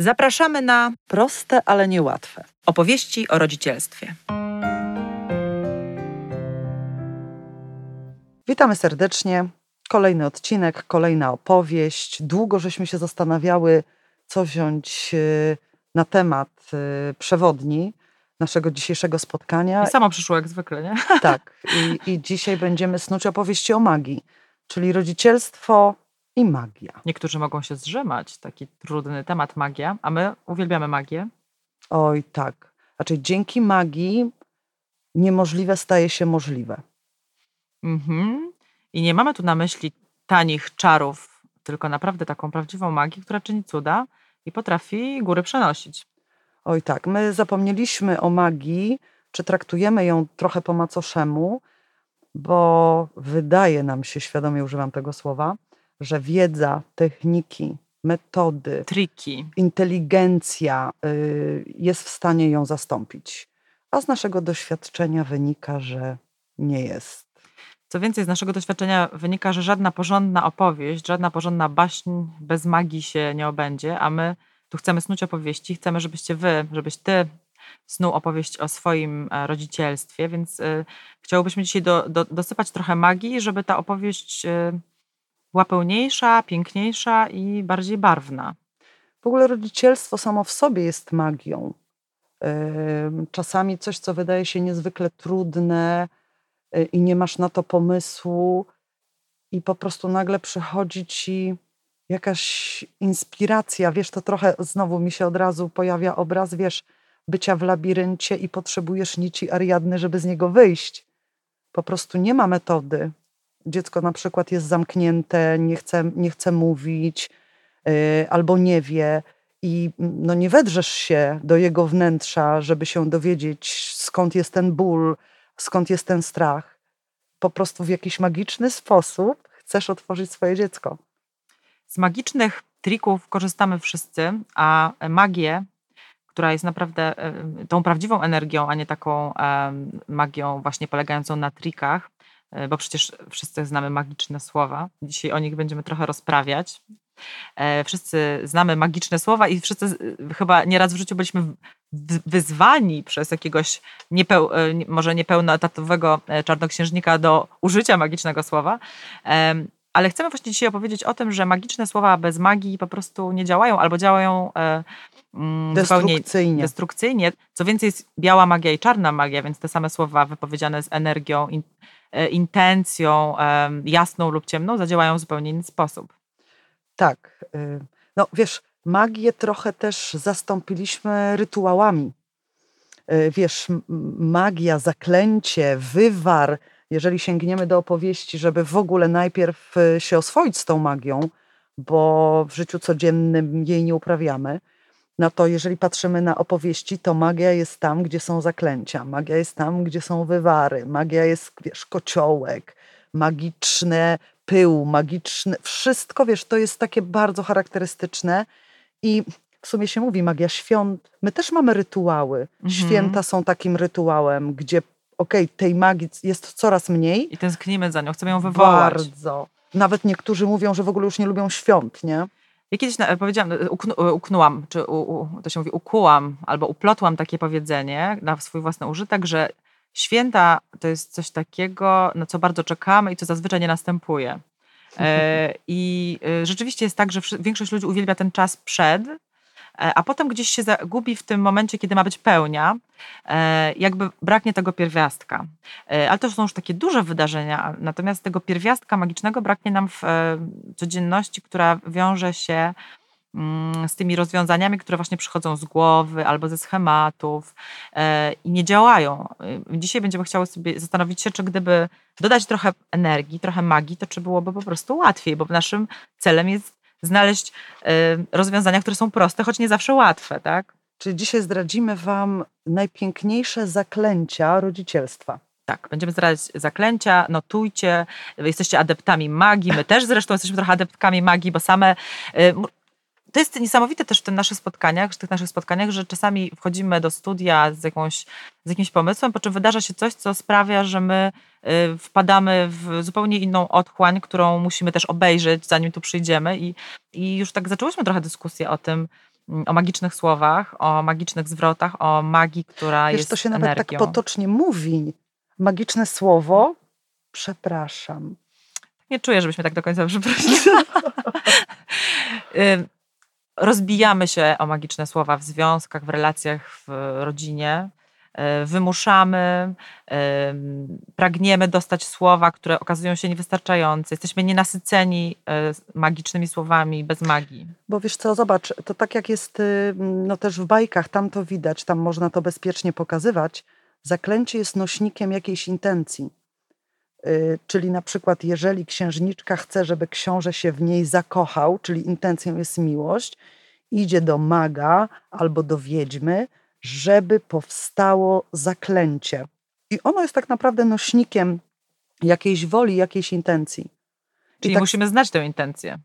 Zapraszamy na Proste, ale niełatwe. opowieści o rodzicielstwie. Witamy serdecznie. Kolejny odcinek, kolejna opowieść. Długo żeśmy się zastanawiały, co wziąć e, na temat e, przewodni naszego dzisiejszego spotkania. I samo przyszło jak zwykle, nie? Tak. I, I dzisiaj będziemy snuć opowieści o magii, czyli rodzicielstwo i magia. Niektórzy mogą się zrzymać, taki trudny temat magia, a my uwielbiamy magię. Oj, tak. Znaczy, dzięki magii niemożliwe staje się możliwe. Mhm. I nie mamy tu na myśli tanich czarów, tylko naprawdę taką prawdziwą magię, która czyni cuda i potrafi góry przenosić. Oj, tak. My zapomnieliśmy o magii, czy traktujemy ją trochę po macoszemu, bo wydaje nam się, świadomie używam tego słowa, że wiedza, techniki, metody, Triki. inteligencja y, jest w stanie ją zastąpić. A z naszego doświadczenia wynika, że nie jest. Co więcej, z naszego doświadczenia wynika, że żadna porządna opowieść, żadna porządna baśń bez magii się nie obędzie, a my tu chcemy snuć opowieści, chcemy, żebyście wy, żebyś ty snuł opowieść o swoim e, rodzicielstwie, więc y, chciałbyśmy dzisiaj do, do, dosypać trochę magii, żeby ta opowieść y, była pełniejsza, piękniejsza i bardziej barwna. W ogóle rodzicielstwo samo w sobie jest magią. Czasami coś, co wydaje się niezwykle trudne y, i nie masz na to pomysłu, i po prostu nagle przychodzi ci jakaś inspiracja. Wiesz, to trochę znowu mi się od razu pojawia obraz, wiesz, bycia w labiryncie i potrzebujesz nici Ariadny, żeby z niego wyjść. Po prostu nie ma metody. Dziecko na przykład jest zamknięte, nie chce, nie chce mówić, y, albo nie wie i mm, no nie wedrzesz się do jego wnętrza, żeby się dowiedzieć, skąd jest ten ból, skąd jest ten strach. Po prostu w jakiś magiczny sposób chcesz otworzyć swoje dziecko. Z magicznych trików korzystamy wszyscy, a magię, która jest naprawdę e, tą prawdziwą energią, a nie taką e, magią właśnie polegającą na trikach, e, bo przecież wszyscy znamy magiczne słowa. Dzisiaj o nich będziemy trochę rozprawiać. E, Wszyscy znamy magiczne słowa i wszyscy z- chyba nieraz w życiu byliśmy wyzwani przez jakiegoś niepeł, e, nie- może niepełnoetatowego e, czarnoksiężnika do użycia magicznego słowa. Ale chcemy właśnie dzisiaj opowiedzieć o tym, że magiczne słowa bez magii po prostu nie działają albo działają e, mm, Destrukcyjnie. destrukcyjnie. Co więcej, jest biała magia i czarna magia, więc te same słowa wypowiedziane z energią, e, intencją em, jasną lub ciemną zadziałają w zupełnie inny sposób. Tak. y, No wiesz, magię trochę też zastąpiliśmy rytuałami. Wiesz, magia, zaklęcie, wywar, jeżeli sięgniemy do opowieści, żeby w ogóle najpierw się oswoić z tą magią, bo w życiu codziennym jej nie uprawiamy, no to jeżeli patrzymy na opowieści, to magia jest tam, gdzie są zaklęcia, magia jest tam, gdzie są wywary, magia jest, wiesz, kociołek, magiczne pył, magiczne, wszystko, wiesz, to jest takie bardzo charakterystyczne i w sumie się mówi magia świąt. My też mamy rytuały. Mhm. Święta są takim rytuałem, gdzie okej, tej magii jest coraz mniej. I tęsknimy za nią, chcemy ją wywołać. Bardzo. Nawet niektórzy mówią, że w ogóle już nie lubią świąt, nie? Ja kiedyś na, powiedziałam, uknu, uknułam, czy u, u, to się mówi ukułam, albo uplotłam takie powiedzenie na swój własny użytek, że święta to jest coś takiego, na co bardzo czekamy i co zazwyczaj nie następuje. E, I e, rzeczywiście jest tak, że większość ludzi uwielbia ten czas przed, e, a potem gdzieś się zagubi w tym momencie, kiedy ma być pełnia, e, jakby braknie tego pierwiastka. E, Ale to są już takie duże wydarzenia, natomiast tego pierwiastka magicznego braknie nam w e, codzienności, która wiąże się mm, z tymi rozwiązaniami, które właśnie przychodzą z głowy albo ze schematów e, i nie działają. E, Dzisiaj będziemy chciały sobie zastanowić się, czy gdyby dodać trochę energii, trochę magii, to czy byłoby po prostu łatwiej, bo naszym celem jest znaleźć e, rozwiązania, które są proste, choć nie zawsze łatwe, tak? Czyli dzisiaj zdradzimy Wam najpiękniejsze zaklęcia rodzicielstwa. Tak, będziemy zdradzać zaklęcia, notujcie, jesteście adeptami magii, my też zresztą jesteśmy trochę adeptkami magii, bo same... y, To jest niesamowite też w tych naszych spotkaniach, w tych naszych spotkaniach, że czasami wchodzimy do studia z, jakąś, z jakimś pomysłem, po czym wydarza się coś, co sprawia, że my y, wpadamy w zupełnie inną otchłań, którą musimy też obejrzeć, zanim tu przyjdziemy i, i już tak zaczęłyśmy trochę dyskusję o tym, mm, o magicznych słowach, o magicznych zwrotach, o magii, która Wiesz, jest to się nawet tak energią. potocznie mówi. Magiczne słowo, przepraszam. Nie czuję, żebyśmy tak do końca przeprosili. Rozbijamy się o magiczne słowa w związkach, w relacjach, w rodzinie. Y, Wymuszamy, ym, pragniemy dostać słowa, które okazują się niewystarczające. Jesteśmy nienasyceni y, magicznymi słowami bez magii. Bo wiesz co, zobacz, to tak jak jest y, no też w bajkach, tam to widać, tam można to bezpiecznie pokazywać. Zaklęcie jest nośnikiem jakiejś intencji. Y, Czyli na przykład, jeżeli księżniczka chce, żeby książę się w niej zakochał, czyli intencją jest miłość, idzie do maga albo do wiedźmy, żeby powstało zaklęcie. I ono jest tak naprawdę nośnikiem jakiejś woli, jakiejś intencji. Czyli tak, musimy znać tę intencję.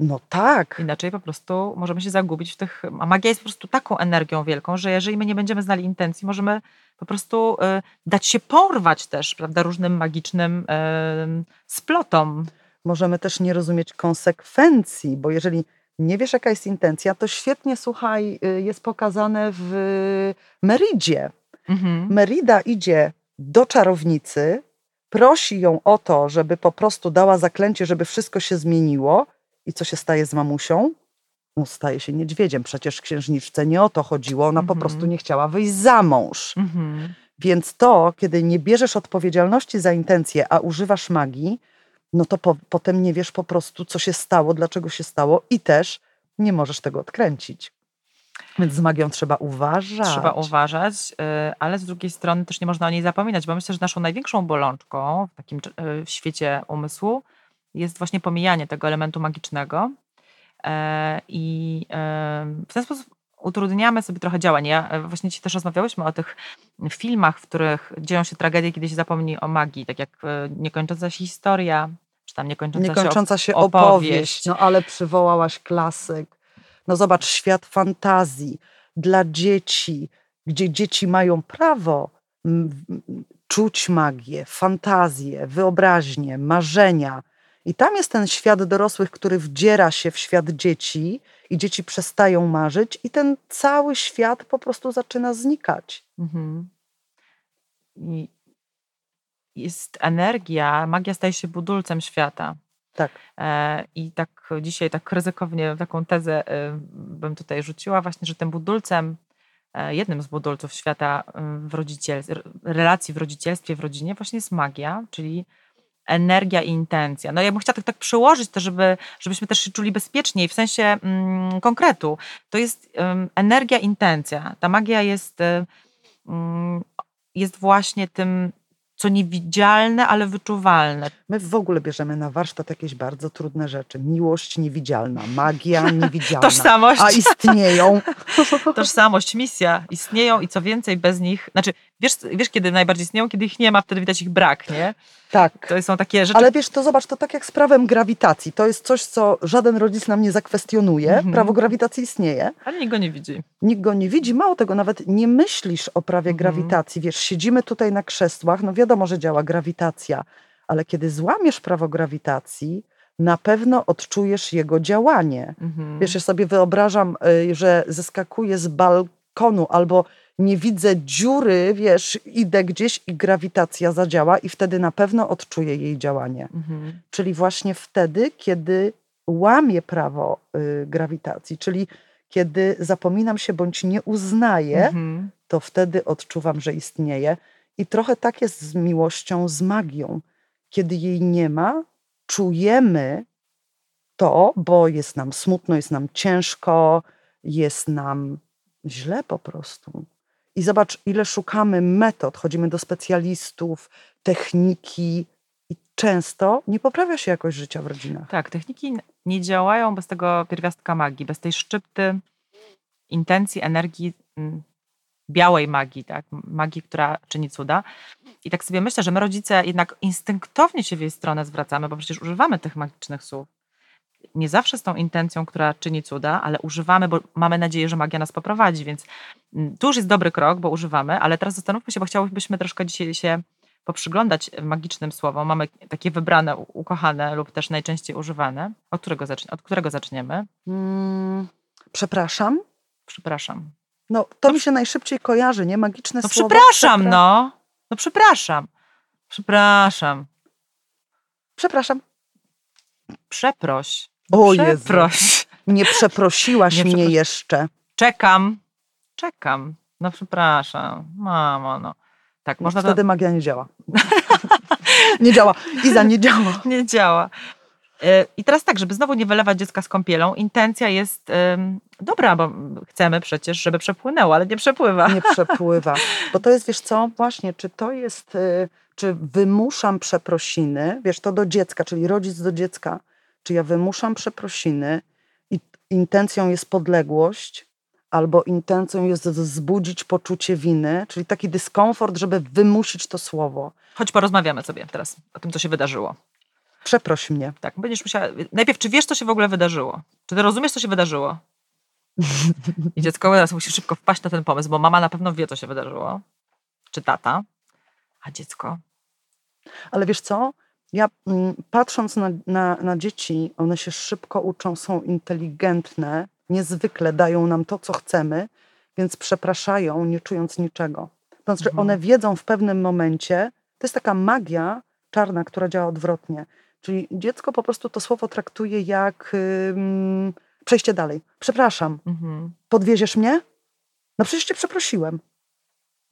No tak, Inaczej po prostu możemy się zagubić w tych. A magia jest po prostu taką energią wielką, że jeżeli my nie będziemy znali intencji, możemy po prostu y, dać się porwać też, prawda, różnym magicznym y, splotom. możemy też nie rozumieć konsekwencji, bo jeżeli nie wiesz, jaka jest intencja, to świetnie, słuchaj, y, jest pokazane w Meridzie. Mhm. Merida idzie do czarownicy, prosi ją o to, żeby po prostu dała zaklęcie, żeby wszystko się zmieniło. I co się staje z mamusią? No, staje się niedźwiedziem. Przecież księżniczce nie o to chodziło, ona po Mhm. prostu nie chciała wyjść za mąż. Mhm. Więc to, kiedy nie bierzesz odpowiedzialności za intencje, a używasz magii, no to po, potem nie wiesz po prostu, co się stało, dlaczego się stało i też nie możesz tego odkręcić. Więc z magią trzeba uważać. Trzeba uważać, y, ale z drugiej strony też nie można o niej zapominać, bo myślę, że naszą największą bolączką w takim y, świecie umysłu jest właśnie pomijanie tego elementu magicznego. E, I e, w ten sposób utrudniamy sobie trochę działanie. Ja, e, właśnie dzisiaj też rozmawiałyśmy o tych filmach, w których dzieją się tragedie, kiedy się zapomni o magii, tak jak Niekończąca się historia, czy tam Niekończąca, Niekończąca się opowieść. opowieść. No ale przywołałaś klasyk. No zobacz, świat fantazji dla dzieci, gdzie dzieci mają prawo czuć magię, fantazję, wyobraźnię, marzenia. I tam jest ten świat dorosłych, który wdziera się w świat dzieci i dzieci przestają marzyć i ten cały świat po prostu zaczyna znikać. Mhm. I jest energia, magia staje się budulcem świata. Tak. E, I tak dzisiaj tak ryzykownie taką tezę e, bym tutaj rzuciła właśnie, że tym budulcem, e, jednym z budulców świata w rodzicielstwie, relacji w rodzicielstwie, w rodzinie właśnie jest magia, czyli energia i intencja. No ja bym chciała tak, tak przełożyć to, żeby, żebyśmy też się czuli bezpieczniej w sensie mm, konkretu. To jest energia, intencja. Ta magia jest, e, mm, jest właśnie tym, co niewidzialne, ale wyczuwalne. My w ogóle bierzemy na warsztat jakieś bardzo trudne rzeczy. Miłość niewidzialna, magia niewidzialna. Tożsamość. A istnieją. tożsamość, misja istnieją i co więcej bez nich, znaczy wiesz, wiesz kiedy najbardziej istnieją, kiedy ich nie ma, wtedy widać ich brak, nie? Tak. To są takie rzeczy, Ale wiesz, to zobacz, to tak jak z prawem grawitacji. To jest coś, co żaden rodzic nam nie zakwestionuje. Mhm. Prawo grawitacji istnieje. ale nikt go nie widzi. Nikt go nie widzi. Mało tego, nawet nie myślisz o prawie Mhm. grawitacji. Wiesz, siedzimy tutaj na krzesłach, no wiadomo, że działa grawitacja, ale kiedy złamiesz prawo grawitacji, na pewno odczujesz jego działanie. Mhm. Wiesz, ja sobie wyobrażam, y, że zeskakuję z balkonu albo nie widzę dziury, wiesz, idę gdzieś i grawitacja zadziała i wtedy na pewno odczuję jej działanie. Mhm. Czyli właśnie wtedy, kiedy łamię prawo y, grawitacji, czyli kiedy zapominam się bądź nie uznaję, Mhm. to wtedy odczuwam, że istnieje. I trochę tak jest z miłością, z magią. Kiedy jej nie ma, czujemy to, bo jest nam smutno, jest nam ciężko, jest nam źle po prostu. I zobacz, ile szukamy metod, chodzimy do specjalistów, techniki, i często nie poprawia się jakość życia w rodzinach. Tak, techniki nie działają bez tego pierwiastka magii, bez tej szczypty intencji, energii, mm, białej magii, tak? magii, która czyni cuda. I tak sobie myślę, że my rodzice jednak instynktownie się w jej stronę zwracamy, bo przecież używamy tych magicznych słów. Nie zawsze z tą intencją, która czyni cuda, ale używamy, bo mamy nadzieję, że magia nas poprowadzi, więc mm, tu już jest dobry krok, bo używamy, ale teraz zastanówmy się, bo chciałybyśmy troszkę dzisiaj się poprzyglądać magicznym słowom. Mamy takie wybrane, ukochane lub też najczęściej używane. Od którego, zacznie, od którego zaczniemy? Mm, przepraszam, Przepraszam. No, to mi się najszybciej kojarzy, nie? Magiczne No słowo. przepraszam, przepra- no. No przepraszam. Przepraszam. Przepraszam. Przeproś. O Jezu. Przeproś. Nie przeprosiłaś Nie mnie przepros- jeszcze. Czekam. Czekam. No przepraszam. Mamo, no. Tak, można to... Wtedy magia nie działa. nie działa. Iza, nie działa. Nie działa. E, I teraz tak, żeby znowu nie wylewać dziecka z kąpielą, intencja jest em, dobra, bo chcemy przecież, żeby przepłynęło, ale nie przepływa. Nie przepływa. Bo to jest, wiesz co, właśnie, czy to jest, y, czy wymuszam przeprosiny, wiesz, to do dziecka, czyli rodzic do dziecka, czy ja wymuszam przeprosiny i intencją jest podległość, albo intencją jest wzbudzić poczucie winy, czyli taki dyskomfort, żeby wymusić to słowo. Chodź porozmawiamy sobie teraz o tym, co się wydarzyło. Przeproś mnie. Tak, będziesz musiała... Najpierw, czy wiesz, co się w ogóle wydarzyło? Czy ty rozumiesz, co się wydarzyło? I dziecko teraz musi szybko wpaść na ten pomysł, bo mama na pewno wie, co się wydarzyło. Czy tata. A dziecko? Ale wiesz co? Ja mm, patrząc na, na, na dzieci, one się szybko uczą, są inteligentne, niezwykle dają nam to, co chcemy, więc przepraszają, nie czując niczego. To znaczy, Mhm. one wiedzą w pewnym momencie, to jest taka magia czarna, która działa odwrotnie. Czyli dziecko po prostu to słowo traktuje jak ym, przejście dalej. Przepraszam, Mhm. podwieziesz mnie? No przecież cię przeprosiłem.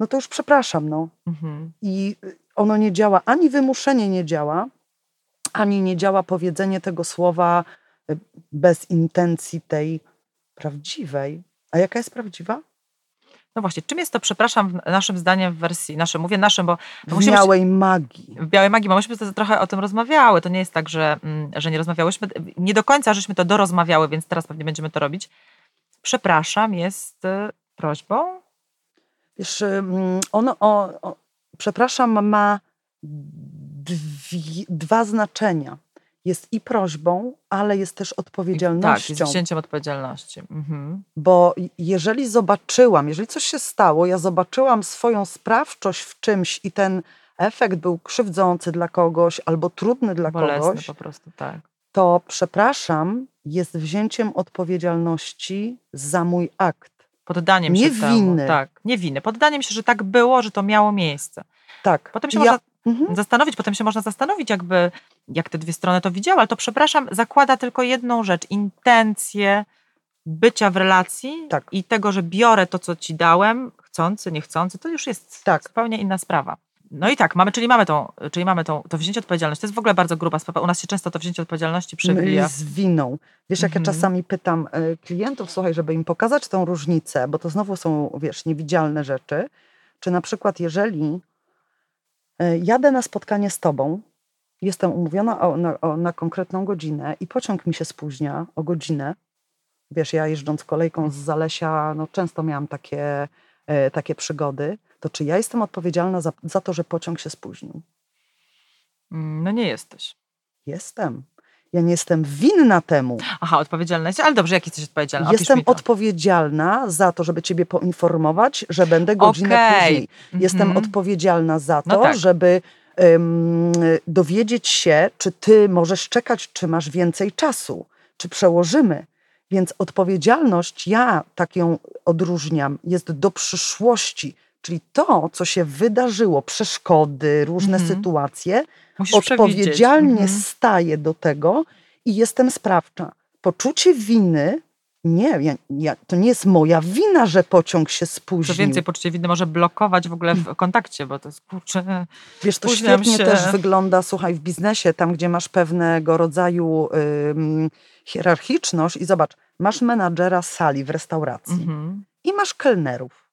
No to już przepraszam, no Mhm. i ono nie działa, ani wymuszenie nie działa, ani nie działa powiedzenie tego słowa y, bez intencji tej prawdziwej. A jaka jest prawdziwa? No właśnie, czym jest to, przepraszam, naszym zdaniem w wersji, naszym, mówię naszym, bo to W musi być miałej magii. w Białej Magii, bo myśmy to trochę o tym rozmawiały. To nie jest tak, że, mm, że nie rozmawiałyśmy. Nie do końca żeśmy to dorozmawiały, więc teraz pewnie będziemy to robić. Przepraszam jest y, prośbą. Wiesz, ym, ono, o, o, przepraszam, ma dwi, dwa znaczenia. Jest i prośbą, ale jest też Tak, odpowiedzialnością. jest wzięciem odpowiedzialności. Mhm. Bo jeżeli zobaczyłam, jeżeli coś się stało, ja zobaczyłam swoją sprawczość w czymś i ten efekt był krzywdzący dla kogoś albo trudny dla Bolesne kogoś, po prostu, tak. to przepraszam, jest wzięciem odpowiedzialności za mój akt. Poddaniem Nie się temu. Tak, nie winy. Poddaniem się, że tak było, że to miało miejsce. Tak. Potem się ja, można Mhm. zastanowić, potem się można zastanowić, jakby, jak te dwie strony to widziały, ale to przepraszam, zakłada tylko jedną rzecz, intencję bycia w relacji Tak. i tego, że biorę to, co ci dałem, chcący, niechcący, to już jest Tak. zupełnie inna sprawa. No i tak, mamy, czyli mamy, tą, czyli mamy tą, to wzięcie odpowiedzialności. To jest w ogóle bardzo gruba sprawa. U nas się często to wzięcie odpowiedzialności myli przewija. z winą. Wiesz, jak Mhm. ja czasami pytam e, klientów, słuchaj, żeby im pokazać tą różnicę, bo to znowu są, wiesz, niewidzialne rzeczy, czy na przykład jeżeli e, jadę na spotkanie z tobą, jestem umówiona o, na, o, na konkretną godzinę i pociąg mi się spóźnia o godzinę, wiesz, ja jeżdżąc kolejką z Zalesia, no często miałam takie, takie przygody, to czy ja jestem odpowiedzialna za, za to, że pociąg się spóźnił? Mm, No nie jesteś. Jestem. Ja nie jestem winna temu. Aha, odpowiedzialność, ale dobrze, jak jesteś odpowiedzialna? Opisz Jestem odpowiedzialna za to, żeby ciebie poinformować, że będę godzinę Okej. później. Jestem Mhm. odpowiedzialna za to, No tak. żeby em, dowiedzieć się, czy ty możesz czekać, czy masz więcej czasu, czy przełożymy. Więc odpowiedzialność, ja tak ją odróżniam, jest do przyszłości. Czyli to, co się wydarzyło, przeszkody, różne Mhm. sytuacje, Musisz odpowiedzialnie Mhm. staję do tego i jestem sprawcza. Poczucie winy, nie, ja, ja, to nie jest moja wina, że pociąg się Co spóźnił. więcej, poczucie winy może blokować w ogóle w kontakcie, bo to jest kurczę. Wiesz, to świetnie się. też wygląda, słuchaj, w biznesie, tam gdzie masz pewnego rodzaju ym, hierarchiczność i zobacz, masz menadżera sali w restauracji Mhm. i masz kelnerów.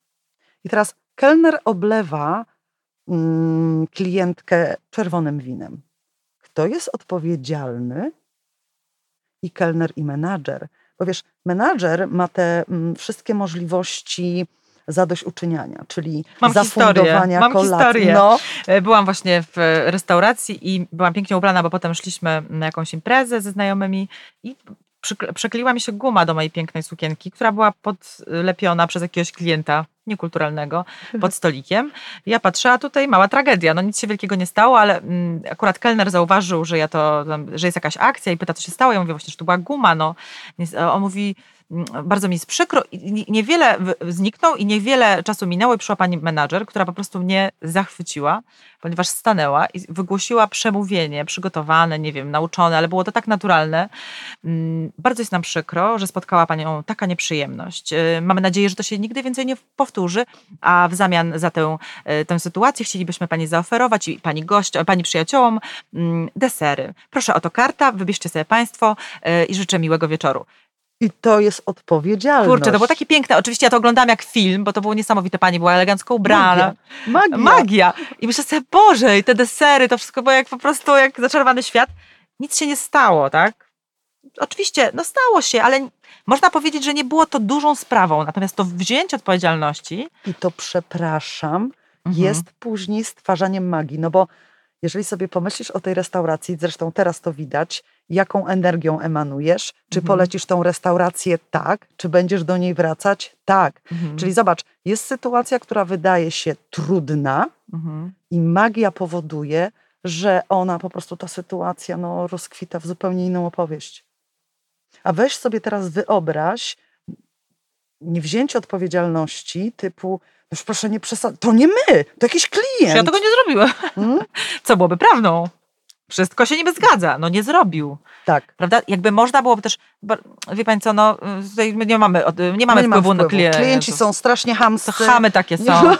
I teraz kelner oblewa mm, klientkę czerwonym winem. Kto jest odpowiedzialny? I kelner, i menadżer. Bo wiesz, menadżer ma te mm, wszystkie możliwości zadośćuczyniania, czyli Mam zafundowania historię, mam kolacji. historię. No, E, Byłam właśnie w restauracji i byłam pięknie ubrana, bo potem szliśmy na jakąś imprezę ze znajomymi i przykle- przekleiła mi się guma do mojej pięknej sukienki, która była podlepiona przez jakiegoś klienta niekulturalnego pod stolikiem. Ja patrzę, a tutaj mała tragedia. No nic się wielkiego nie stało, ale mm, akurat kelner zauważył, że ja to, że jest jakaś akcja i pyta, co się stało. Ja mówię właśnie, że to była guma. No. A On mówi, bardzo mi jest przykro. Niewiele zniknął i niewiele czasu minęło i przyszła pani menadżer, która po prostu mnie zachwyciła, ponieważ stanęła i wygłosiła przemówienie przygotowane, nie wiem, nauczone, ale było to tak naturalne. Mm, Bardzo jest nam przykro, że spotkała panią taka nieprzyjemność. Y, Mamy nadzieję, że to się nigdy więcej nie powtórzy, a w zamian za tę, y, tę sytuację chcielibyśmy pani zaoferować i pani gościom, pani przyjaciołom mm, desery. Proszę oto karta, wybierzcie sobie państwo y, i życzę miłego wieczoru. I to jest odpowiedzialność. Kurczę, to było takie piękne. Oczywiście ja to oglądałam jak film, bo to było niesamowite. Pani była elegancko ubrana. Magia. Magia. Magia. I myślę sobie, Boże, i te desery, to wszystko było jak po prostu jak zaczarowany świat. Nic się nie stało, tak? Oczywiście, no stało się, ale można powiedzieć, że nie było to dużą sprawą. Natomiast to wzięcie odpowiedzialności I to przepraszam, Mhm. jest później stwarzaniem magii. No bo jeżeli sobie pomyślisz o tej restauracji, zresztą teraz to widać, jaką energią emanujesz, czy Mhm. polecisz tą restaurację tak, czy będziesz do niej wracać tak. Mhm. Czyli zobacz, jest sytuacja, która wydaje się trudna Mhm. i magia powoduje, że ona po prostu ta sytuacja no, rozkwita w zupełnie inną opowieść. A weź sobie teraz wyobraź niewzięcie odpowiedzialności typu, już proszę nie przesadzać, to nie my, to jakiś klient. ja tego nie zrobiłem. Mm? Co byłoby prawdą? Wszystko się niby zgadza. No nie zrobił. Tak. Prawda? Jakby można byłoby też, wie pani co, no tutaj my nie mamy, nie mamy My nie wpływu wpływu. klientów. Klienci są strasznie To hamscy. chamy takie są.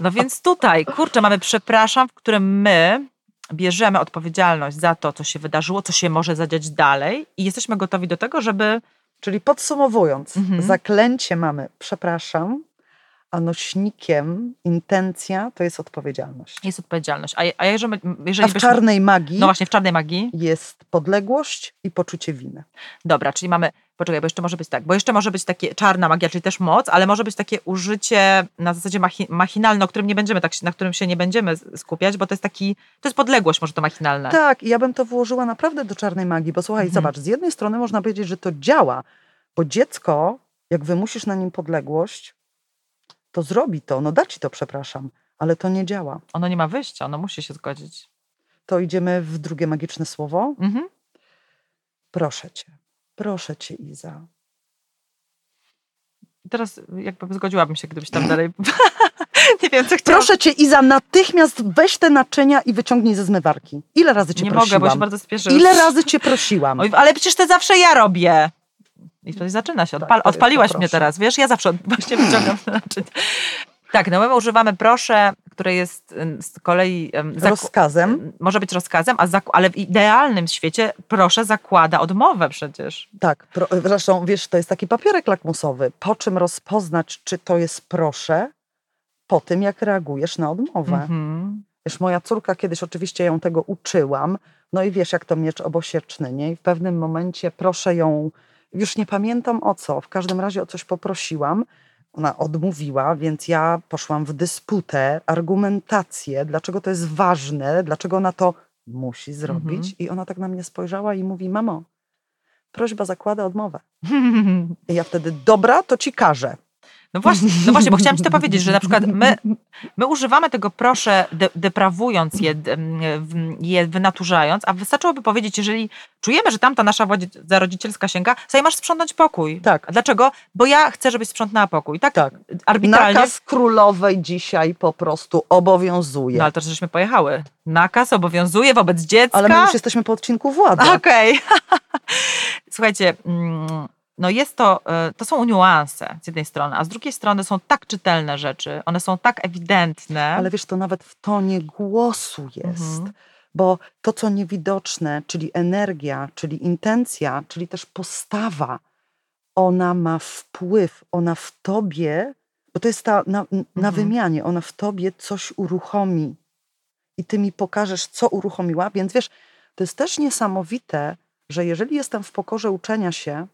No więc tutaj, kurczę, mamy przepraszam, w którym my bierzemy odpowiedzialność za to, co się wydarzyło, co się może zadziać dalej i jesteśmy gotowi do tego, żeby Czyli podsumowując, Mhm. zaklęcie mamy przepraszam, a nośnikiem intencja to jest odpowiedzialność. jest odpowiedzialność. A, a jeżeli, A jeżeli w byśmy, czarnej magii No właśnie, w czarnej magii. jest podległość i poczucie winy. Dobra, czyli mamy, poczekaj, bo jeszcze może być tak, bo jeszcze może być takie czarna magia, czyli też moc, ale może być takie użycie na zasadzie machi, machinalne, o którym nie będziemy tak, na którym się nie będziemy skupiać, bo to jest taki, to jest podległość może to machinalne. Tak, i ja bym to włożyła naprawdę do czarnej magii, bo słuchaj, Mhm. zobacz, z jednej strony można powiedzieć, że to działa, bo dziecko, jak wymusisz na nim podległość, to zrobi to, no da ci to, przepraszam, ale to nie działa. Ono nie ma wyjścia, ono musi się zgodzić. To idziemy w drugie magiczne słowo. Mhm. Proszę cię, proszę cię, Iza. Teraz jakby zgodziłabym się, gdybyś tam dalej... nie wiem, co chciałam. Proszę cię, Iza, natychmiast weź te naczynia i wyciągnij ze zmywarki. Ile razy cię Nie prosiłam? mogę, bo się bardzo spieszę. Ile razy cię prosiłam? Oj, ale przecież to zawsze ja robię. I wtedy zaczyna się. Tak, Odpal, to- odpaliłaś to mnie teraz, wiesz? Ja zawsze właśnie wyciągam naczynia. Tak, no my używamy proszę, które jest z kolei Rozkazem. może być rozkazem, a ale w idealnym świecie proszę zakłada odmowę przecież. Tak, pro, zresztą wiesz, to jest taki papierek lakmusowy. Po czym rozpoznać, czy to jest proszę? Po tym, jak reagujesz na odmowę. Mhm. Wiesz, moja córka kiedyś oczywiście ją tego uczyłam. No i wiesz, jak to miecz obosieczny, nie? I w pewnym momencie proszę ją, już nie pamiętam o co, w każdym razie o coś poprosiłam. Ona odmówiła, więc ja poszłam w dysputę, argumentację, dlaczego to jest ważne, dlaczego ona to musi zrobić. Mhm. I ona tak na mnie spojrzała i mówi: Mamo, prośba zakłada odmowę. I ja wtedy, dobra, to ci każę. No właśnie, no właśnie, bo chciałam ci to powiedzieć, że na przykład my, my używamy tego proszę, de, deprawując je, je, wynaturzając, a wystarczyłoby powiedzieć, jeżeli czujemy, że tamta nasza władza rodzicielska sięga, sobie masz sprzątnąć pokój. Tak. A dlaczego? Bo ja chcę, żebyś sprzątnęła pokój. Tak, Tak. arbitralnie. Nakaz królowej dzisiaj po prostu obowiązuje. No ale to żeśmy pojechały. Nakaz obowiązuje wobec dziecka. Ale my już jesteśmy po odcinku władzy. Okej. Słuchajcie, mm, no jest to, e, to są niuanse z jednej strony, a z drugiej strony są tak czytelne rzeczy, one są tak ewidentne. Ale wiesz, to nawet w tonie głosu jest. Mhm. Bo to, co niewidoczne, czyli energia, czyli intencja, czyli też postawa, ona ma wpływ, ona w tobie, bo to jest ta na, na Mhm. wymianie, ona w tobie coś uruchomi. I ty mi pokażesz, co uruchomiła. Więc wiesz, to jest też niesamowite, że jeżeli jestem w pokorze uczenia się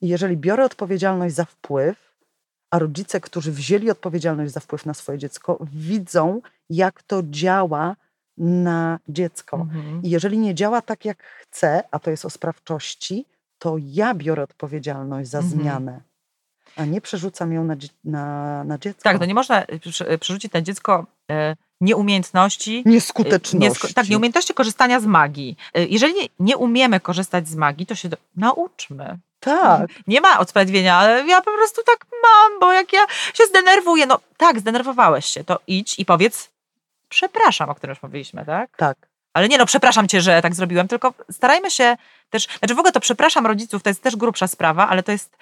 i jeżeli biorę odpowiedzialność za wpływ, a rodzice, którzy wzięli odpowiedzialność za wpływ na swoje dziecko, widzą, jak to działa na dziecko. Mhm. I jeżeli nie działa tak, jak chcę, a to jest o sprawczości, to ja biorę odpowiedzialność za Mhm. zmianę, a nie przerzucam ją na, na, na dziecko. Tak, no nie można e, prze- przerzucić na dziecko e, nieumiejętności. e, Nieskuteczności. niesko- tak, nieumiejętności korzystania z magii. E, Jeżeli nie, nie umiemy korzystać z magii, to się do, nauczmy. Tak. Nie ma usprawiedliwienia, ale ja po prostu tak mam, bo jak ja się zdenerwuję, no tak, zdenerwowałeś się, to idź i powiedz przepraszam, o którym już mówiliśmy, tak? Tak. Ale nie no, przepraszam cię, że tak zrobiłem, tylko starajmy się też, znaczy w ogóle to przepraszam rodziców, to jest też grubsza sprawa, ale to jest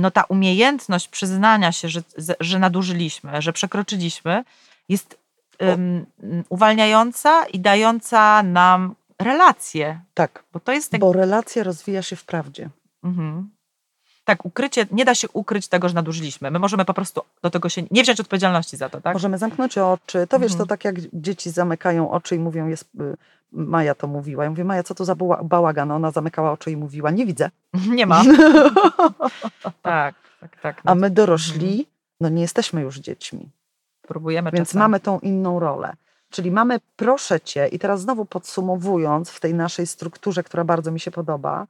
no ta umiejętność przyznania się, że, że nadużyliśmy, że przekroczyliśmy, jest um, uwalniająca i dająca nam relacje. Tak. Bo to jest tak... Bo relacja rozwija się w prawdzie. Mhm. Tak, ukrycie, nie da się ukryć tego, że nadużyliśmy. My możemy po prostu do tego się nie wziąć odpowiedzialności za to, tak? Możemy zamknąć oczy. To wiesz, Mhm. to tak jak dzieci zamykają oczy i mówią, jest, y, Maja to mówiła. Ja mówię, Maja, co to za bała- bałagan? Ona zamykała oczy i mówiła, nie widzę. Nie ma. tak, tak, tak. A my dorośli, no nie jesteśmy już dziećmi. próbujemy Więc czasem. mamy tą inną rolę. Czyli mamy proszę cię, i teraz znowu podsumowując w tej naszej strukturze, która bardzo mi się podoba,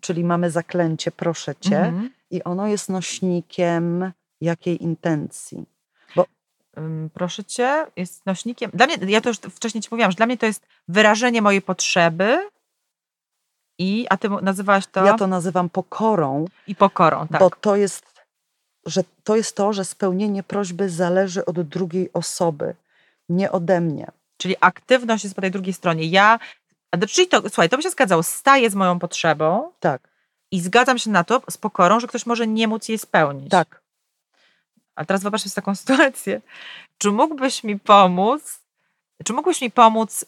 czyli mamy zaklęcie proszę cię Mhm. i ono jest nośnikiem jakiej intencji? Ym, Proszę cię, jest nośnikiem. Dla mnie, ja to już wcześniej ci mówiłam, że dla mnie to jest wyrażenie mojej potrzeby i, a ty nazywałaś to, Ja to nazywam pokorą, i pokorą, tak. bo to jest, że to jest to, że spełnienie prośby zależy od drugiej osoby, nie ode mnie. Czyli aktywność jest po tej drugiej stronie. Ja, czyli to, słuchaj, to by się zgadzało, staję z moją potrzebą Tak, i zgadzam się na to z pokorą, że ktoś może nie móc jej spełnić. tak. A teraz wyobraź sobie taką sytuację. Czy mógłbyś mi pomóc, czy mógłbyś mi pomóc y,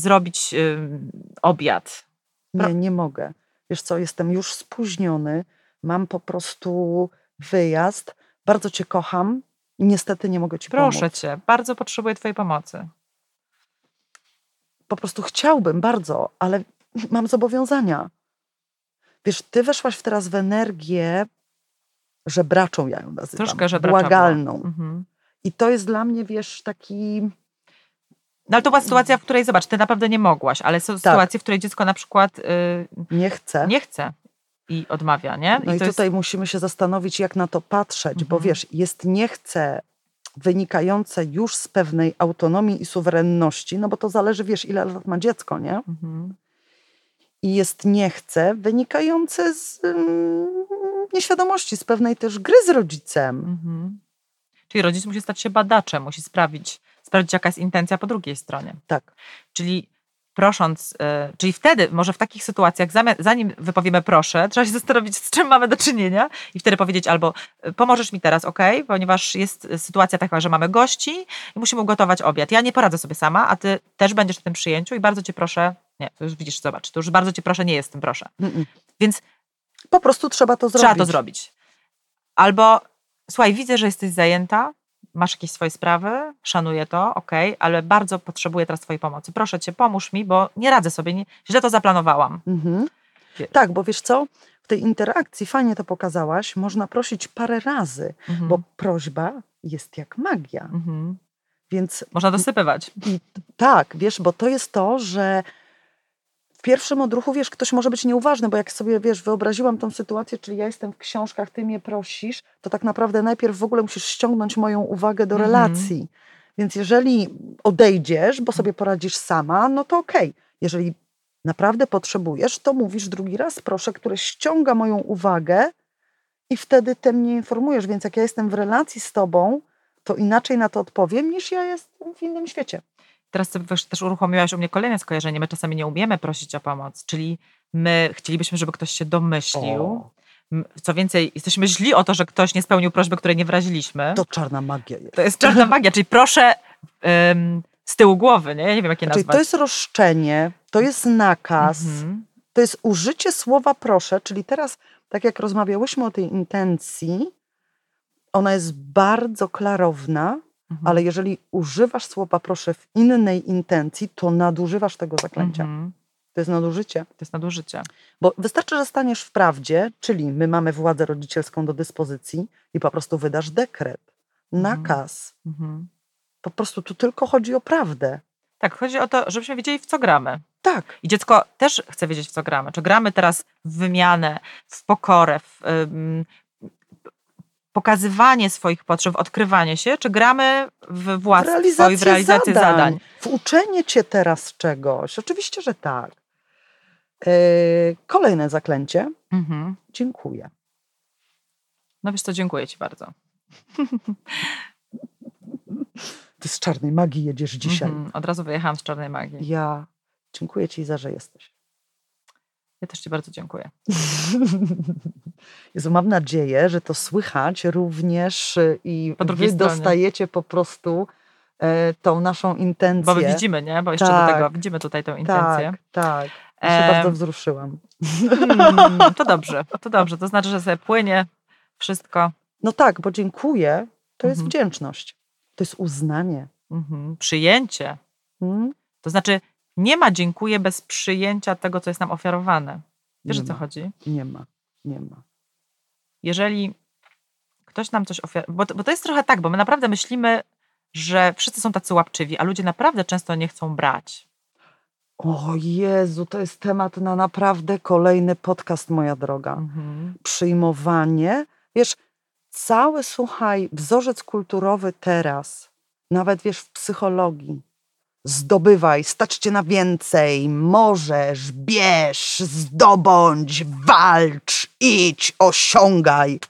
zrobić y, obiad? Nie, nie mogę. Wiesz co, jestem już spóźniony, mam po prostu wyjazd, bardzo cię kocham i niestety nie mogę ci Proszę pomóc. cię, bardzo potrzebuję twojej pomocy. Po prostu chciałbym bardzo, ale mam zobowiązania. Wiesz, ty weszłaś teraz w energię żebraczą, ja ją nazywam. Troszkę żebracza Błagalną. była. Mhm. I to jest dla mnie, wiesz, taki... No ale to była sytuacja, w której, zobacz, ty naprawdę nie mogłaś, ale są sytuacje, w której dziecko na przykład y, Nie chcę. nie chce i odmawia, nie? No i, to jest- tutaj musimy się zastanowić, jak na to patrzeć, bo Mhm. wiesz, jest nie chcę wynikające już z pewnej autonomii i suwerenności, no bo to zależy, wiesz, ile lat ma dziecko, nie? Mhm. I jest nie chcę wynikające z mm, nieświadomości, z pewnej też gry z rodzicem. Mhm. Czyli rodzic musi stać się badaczem, musi sprawdzić, sprawdzić, jaka jest intencja po drugiej stronie. Tak, Czyli prosząc, y, czyli wtedy, może w takich sytuacjach, zanim wypowiemy proszę, trzeba się zastanowić, z czym mamy do czynienia i wtedy powiedzieć albo y, pomożesz mi teraz, ok, ponieważ jest sytuacja taka, że mamy gości i musimy ugotować obiad. Ja nie poradzę sobie sama, a ty też będziesz w tym przyjęciu i bardzo cię proszę, nie, to już widzisz, zobacz, to już bardzo cię proszę, nie jest w tym proszę. Mm-mm. Więc po prostu trzeba to zrobić. trzeba to zrobić. Albo słuchaj, widzę, że jesteś zajęta, masz jakieś swoje sprawy, szanuję to, okej, ale bardzo potrzebuję teraz twojej pomocy. Proszę cię, pomóż mi, bo nie radzę sobie, nie, źle to zaplanowałam. Mhm. Tak, bo wiesz co, w tej interakcji, fajnie to pokazałaś, można prosić parę razy, Mhm. bo prośba jest jak magia. Mhm. Więc Można dosypywać. I tak, wiesz, bo to jest to, że pierwszym odruchu, wiesz, ktoś może być nieuważny, bo jak sobie, wiesz, wyobraziłam tą sytuację, czyli ja jestem w książkach, ty mnie prosisz, to tak naprawdę najpierw w ogóle musisz ściągnąć moją uwagę do Mhm. relacji. Więc jeżeli odejdziesz, bo sobie poradzisz sama, no to okej. Jeżeli naprawdę potrzebujesz, to mówisz drugi raz, proszę, które ściąga moją uwagę i wtedy ty mnie informujesz. Więc jak ja jestem w relacji z tobą, to inaczej na to odpowiem, niż ja jestem w innym świecie. Teraz wiesz, też uruchomiłaś u mnie kolejne skojarzenie. My czasami nie umiemy prosić o pomoc, czyli my chcielibyśmy, żeby ktoś się domyślił. O. Co więcej, jesteśmy źli o to, że ktoś nie spełnił prośby, której nie wyraziliśmy. To czarna magia jest. To jest czarna magia, czyli proszę ym, z tyłu głowy, nie? Ja nie wiem, jakie Czyli nazwać. to jest roszczenie, to jest nakaz, Mhm. to jest użycie słowa proszę, czyli teraz, tak jak rozmawiałyśmy o tej intencji, ona jest bardzo klarowna, Mhm. ale jeżeli używasz słowa proszę w innej intencji, to nadużywasz tego zaklęcia. Mhm. To jest nadużycie. To jest nadużycie. Bo wystarczy, że staniesz w prawdzie, czyli my mamy władzę rodzicielską do dyspozycji i po prostu wydasz dekret, Mhm. nakaz. Mhm. Po prostu tu tylko chodzi o prawdę. Tak, chodzi o to, żebyśmy wiedzieli, w co gramy. Tak. I dziecko też chce wiedzieć, w co gramy. Czy gramy teraz w wymianę, w pokorę, w ym, pokazywanie swoich potrzeb, w odkrywanie się, czy gramy w W władztwo realizację, w realizację zadań, zadań. W uczenie cię teraz czegoś. Oczywiście, że tak. Yy, kolejne zaklęcie. Mhm. Dziękuję. No wiesz co, dziękuję ci bardzo. Ty z czarnej magii jedziesz dzisiaj. Mhm. Od razu wyjechałam z czarnej magii. Ja dziękuję ci za, że jesteś. Ja też ci bardzo dziękuję. Jezu, mam nadzieję, że to słychać również y, i Po wy stronie. dostajecie po prostu e, tą naszą intencję. Bo my widzimy, nie? Bo jeszcze Tak. do tego widzimy tutaj tę intencję. Tak, tak. Ja się bardzo wzruszyłam. Mm, to dobrze, to dobrze. To znaczy, że sobie płynie wszystko. No tak, bo dziękuję to jest Mhm. wdzięczność. To jest uznanie. Mhm. Przyjęcie. Mm? To znaczy, nie ma dziękuję bez przyjęcia tego, co jest nam ofiarowane. Wiesz, Nie o co ma. chodzi? Nie ma, nie ma. Jeżeli ktoś nam coś ofiaruje, bo, to- bo to jest trochę tak, bo my naprawdę myślimy, że wszyscy są tacy łapczywi, a ludzie naprawdę często nie chcą brać. O Jezu, to jest temat na naprawdę kolejny podcast, moja droga. Mhm. Przyjmowanie. Wiesz, cały, słuchaj, wzorzec kulturowy teraz, nawet wiesz, w psychologii. Zdobywaj, stać cię na więcej, możesz, bierz, zdobądź, walcz, idź, osiągaj.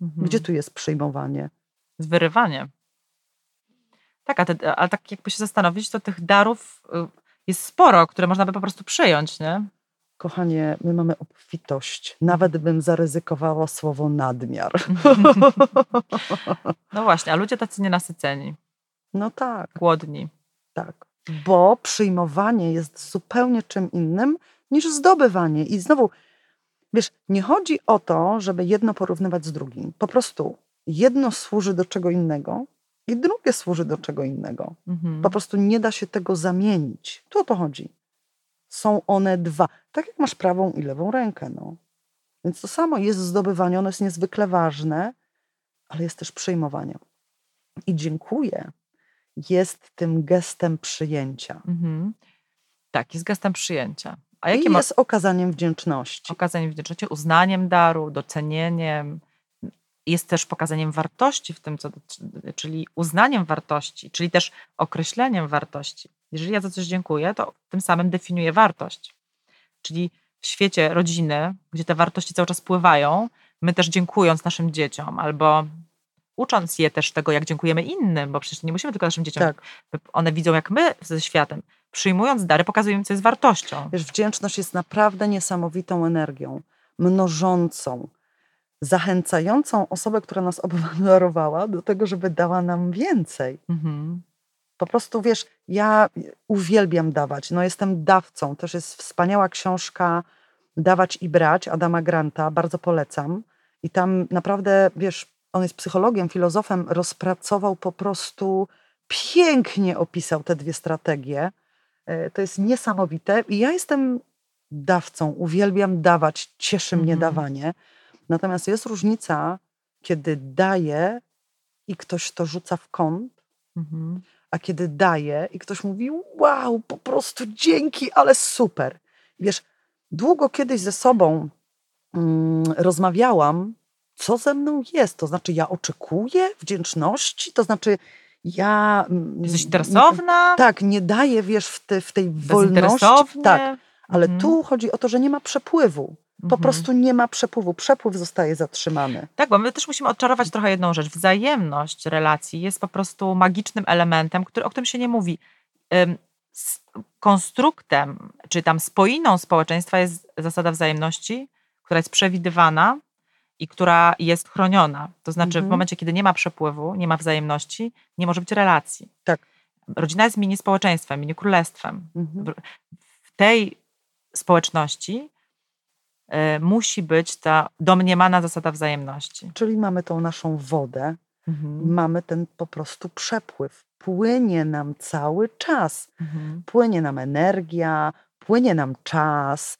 Mhm. Gdzie tu jest przyjmowanie? Z wyrywaniem. Tak, a, te, a tak jakby się zastanowić, to tych darów y, jest sporo, które można by po prostu przyjąć, nie? Kochanie, my mamy obfitość. Nawet bym zaryzykowała słowo nadmiar. No właśnie, a ludzie tacy nienasyceni, No tak, głodni. tak. Bo przyjmowanie jest zupełnie czym innym niż zdobywanie. I znowu, wiesz, nie chodzi o to, żeby jedno porównywać z drugim. Po prostu jedno służy do czego innego i drugie służy do czego innego. Mhm. Po prostu nie da się tego zamienić. Tu o to chodzi. Są one dwa. Tak jak masz prawą i lewą rękę. No. Więc to samo jest zdobywanie, ono jest niezwykle ważne, ale jest też przyjmowanie. I dziękuję jest tym gestem przyjęcia. Mhm. Tak, jest gestem przyjęcia. A I jakie ma jest okazaniem wdzięczności. okazanie wdzięczności? Uznaniem daru, docenieniem. Jest też pokazaniem wartości w tym, co, czyli uznaniem wartości, czyli też określeniem wartości. Jeżeli ja za coś dziękuję, to tym samym definiuję wartość. Czyli w świecie rodziny, gdzie te wartości cały czas pływają, my też dziękując naszym dzieciom albo ucząc je też tego, jak dziękujemy innym, bo przecież nie musimy tylko naszym dzieciom. Tak. One widzą, jak my ze światem, przyjmując dary, pokazujemy, co jest wartością. Wiesz, wdzięczność jest naprawdę niesamowitą energią, mnożącą, zachęcającą osobę, która nas obdarowała, do tego, żeby dała nam więcej. Mhm. Po prostu wiesz, ja uwielbiam dawać. No, jestem dawcą. Też jest wspaniała książka Dawać i brać Adama Granta, bardzo polecam. I tam naprawdę, wiesz, on jest psychologiem, filozofem, rozpracował po prostu, pięknie opisał te dwie strategie. E, To jest niesamowite. I ja jestem dawcą, uwielbiam dawać, cieszy mnie Mhm. dawanie. Natomiast jest różnica, kiedy daję i ktoś to rzuca w kąt, Mhm. a kiedy daję i ktoś mówi, wow, po prostu dzięki, ale super. Wiesz, długo kiedyś ze sobą mm, rozmawiałam, co ze mną jest. To znaczy, ja oczekuję wdzięczności, to znaczy, ja. mm, Jesteś nie- interesowna? Tak, nie daję, wiesz, w, te, w tej wolności. Tak, ale Mhm. tu chodzi o to, że nie ma przepływu. Po Mhm. prostu nie ma przepływu. Przepływ zostaje zatrzymany. Tak, bo my też musimy odczarować trochę jedną rzecz. Wzajemność relacji jest po prostu magicznym elementem, który, o którym się nie mówi. Konstruktem, czy tam spoiną społeczeństwa jest zasada wzajemności, która jest przewidywana i która jest chroniona. To znaczy, w Mhm. momencie, kiedy nie ma przepływu, nie ma wzajemności, nie może być relacji. Tak. Rodzina jest mini społeczeństwem, mini królestwem. Mhm. w tej społeczności y, musi być ta domniemana zasada wzajemności. Czyli mamy tą naszą wodę, mamy ten po prostu przepływ. Płynie nam cały czas. Mhm. Płynie nam energia, płynie nam czas,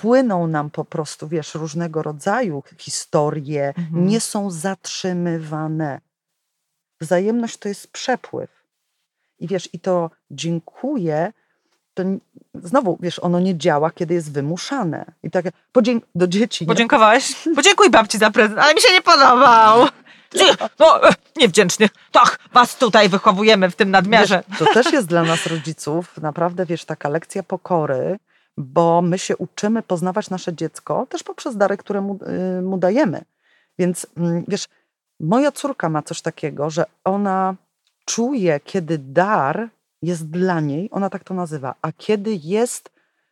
płyną nam po prostu, wiesz, różnego rodzaju historie, Mhm. nie są zatrzymywane. Wzajemność to jest przepływ. I wiesz, i to dziękuję, to znowu, wiesz, ono nie działa, kiedy jest wymuszane. I tak podzięk- do dzieci. Podziękowałeś? Podziękuj babci za prezent, ale mi się nie podobał. No, e, niewdzięczny. Tak, was tutaj wychowujemy w tym nadmiarze. Wiesz, to też jest dla nas rodziców naprawdę, wiesz, taka lekcja pokory, bo my się uczymy poznawać nasze dziecko też poprzez dary, które mu, y, mu dajemy. Więc mm, wiesz, moja córka ma coś takiego, że ona czuje, kiedy dar jest dla niej, ona tak to nazywa, a kiedy jest,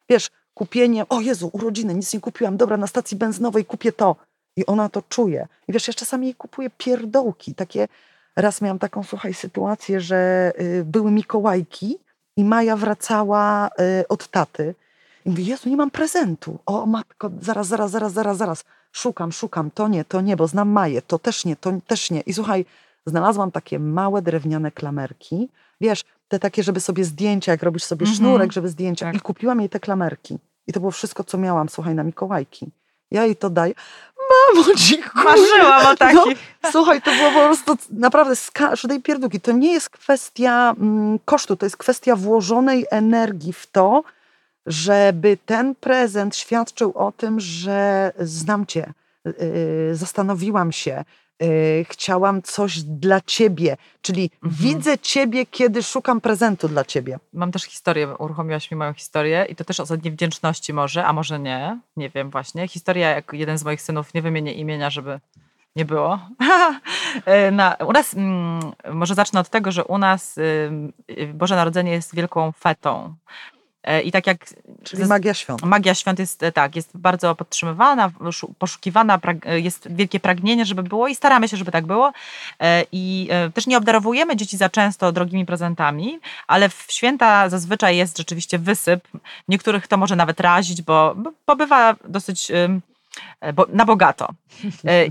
wiesz, kupienie, o Jezu, urodziny, nic nie kupiłam, dobra, na stacji benzynowej kupię to. I ona to czuje. I wiesz, ja czasami jej kupuję pierdołki, takie, raz miałam taką, słuchaj, sytuację, że y, były Mikołajki i Maja wracała y, od taty i mówi, Jezu, nie mam prezentu. O matko, zaraz, zaraz, zaraz, zaraz, zaraz. Szukam, szukam, to nie, to nie, bo znam Maję, to też nie, to też nie. I słuchaj, znalazłam takie małe drewniane klamerki, wiesz, te takie, żeby sobie zdjęcia, jak robisz sobie Mhm. sznurek, żeby zdjęcia. Tak. I kupiłam jej te klamerki. I to było wszystko, co miałam, słuchaj, na Mikołajki. Ja jej to daję. Mamo, dziękuję. Marzyłam o takich. No, słuchaj, to było po prostu naprawdę z każdej pierdółki. To nie jest kwestia mm, kosztu, to jest kwestia włożonej energii w to, żeby ten prezent świadczył o tym, że znam cię, yy, zastanowiłam się, yy, chciałam coś dla ciebie, czyli Mhm. widzę ciebie, kiedy szukam prezentu dla ciebie. Mam też historię, uruchomiłaś mi moją historię i to też o wdzięczności może, a może nie, nie wiem właśnie. Historia, jak jeden z moich synów, nie wymienię imienia, żeby nie było. E, Na, u nas, mm, może zacznę od tego, że u nas y, Boże Narodzenie jest wielką fetą. E, I tak jak Czyli magia świąt. Magia świąt jest e, tak, jest bardzo podtrzymywana, szu- poszukiwana, e, jest wielkie pragnienie, żeby było i staramy się, żeby tak było. I też nie obdarowujemy dzieci za często drogimi prezentami, ale w święta zazwyczaj jest rzeczywiście wysyp. Niektórych to może nawet razić, bo, bo bywa dosyć na bogato.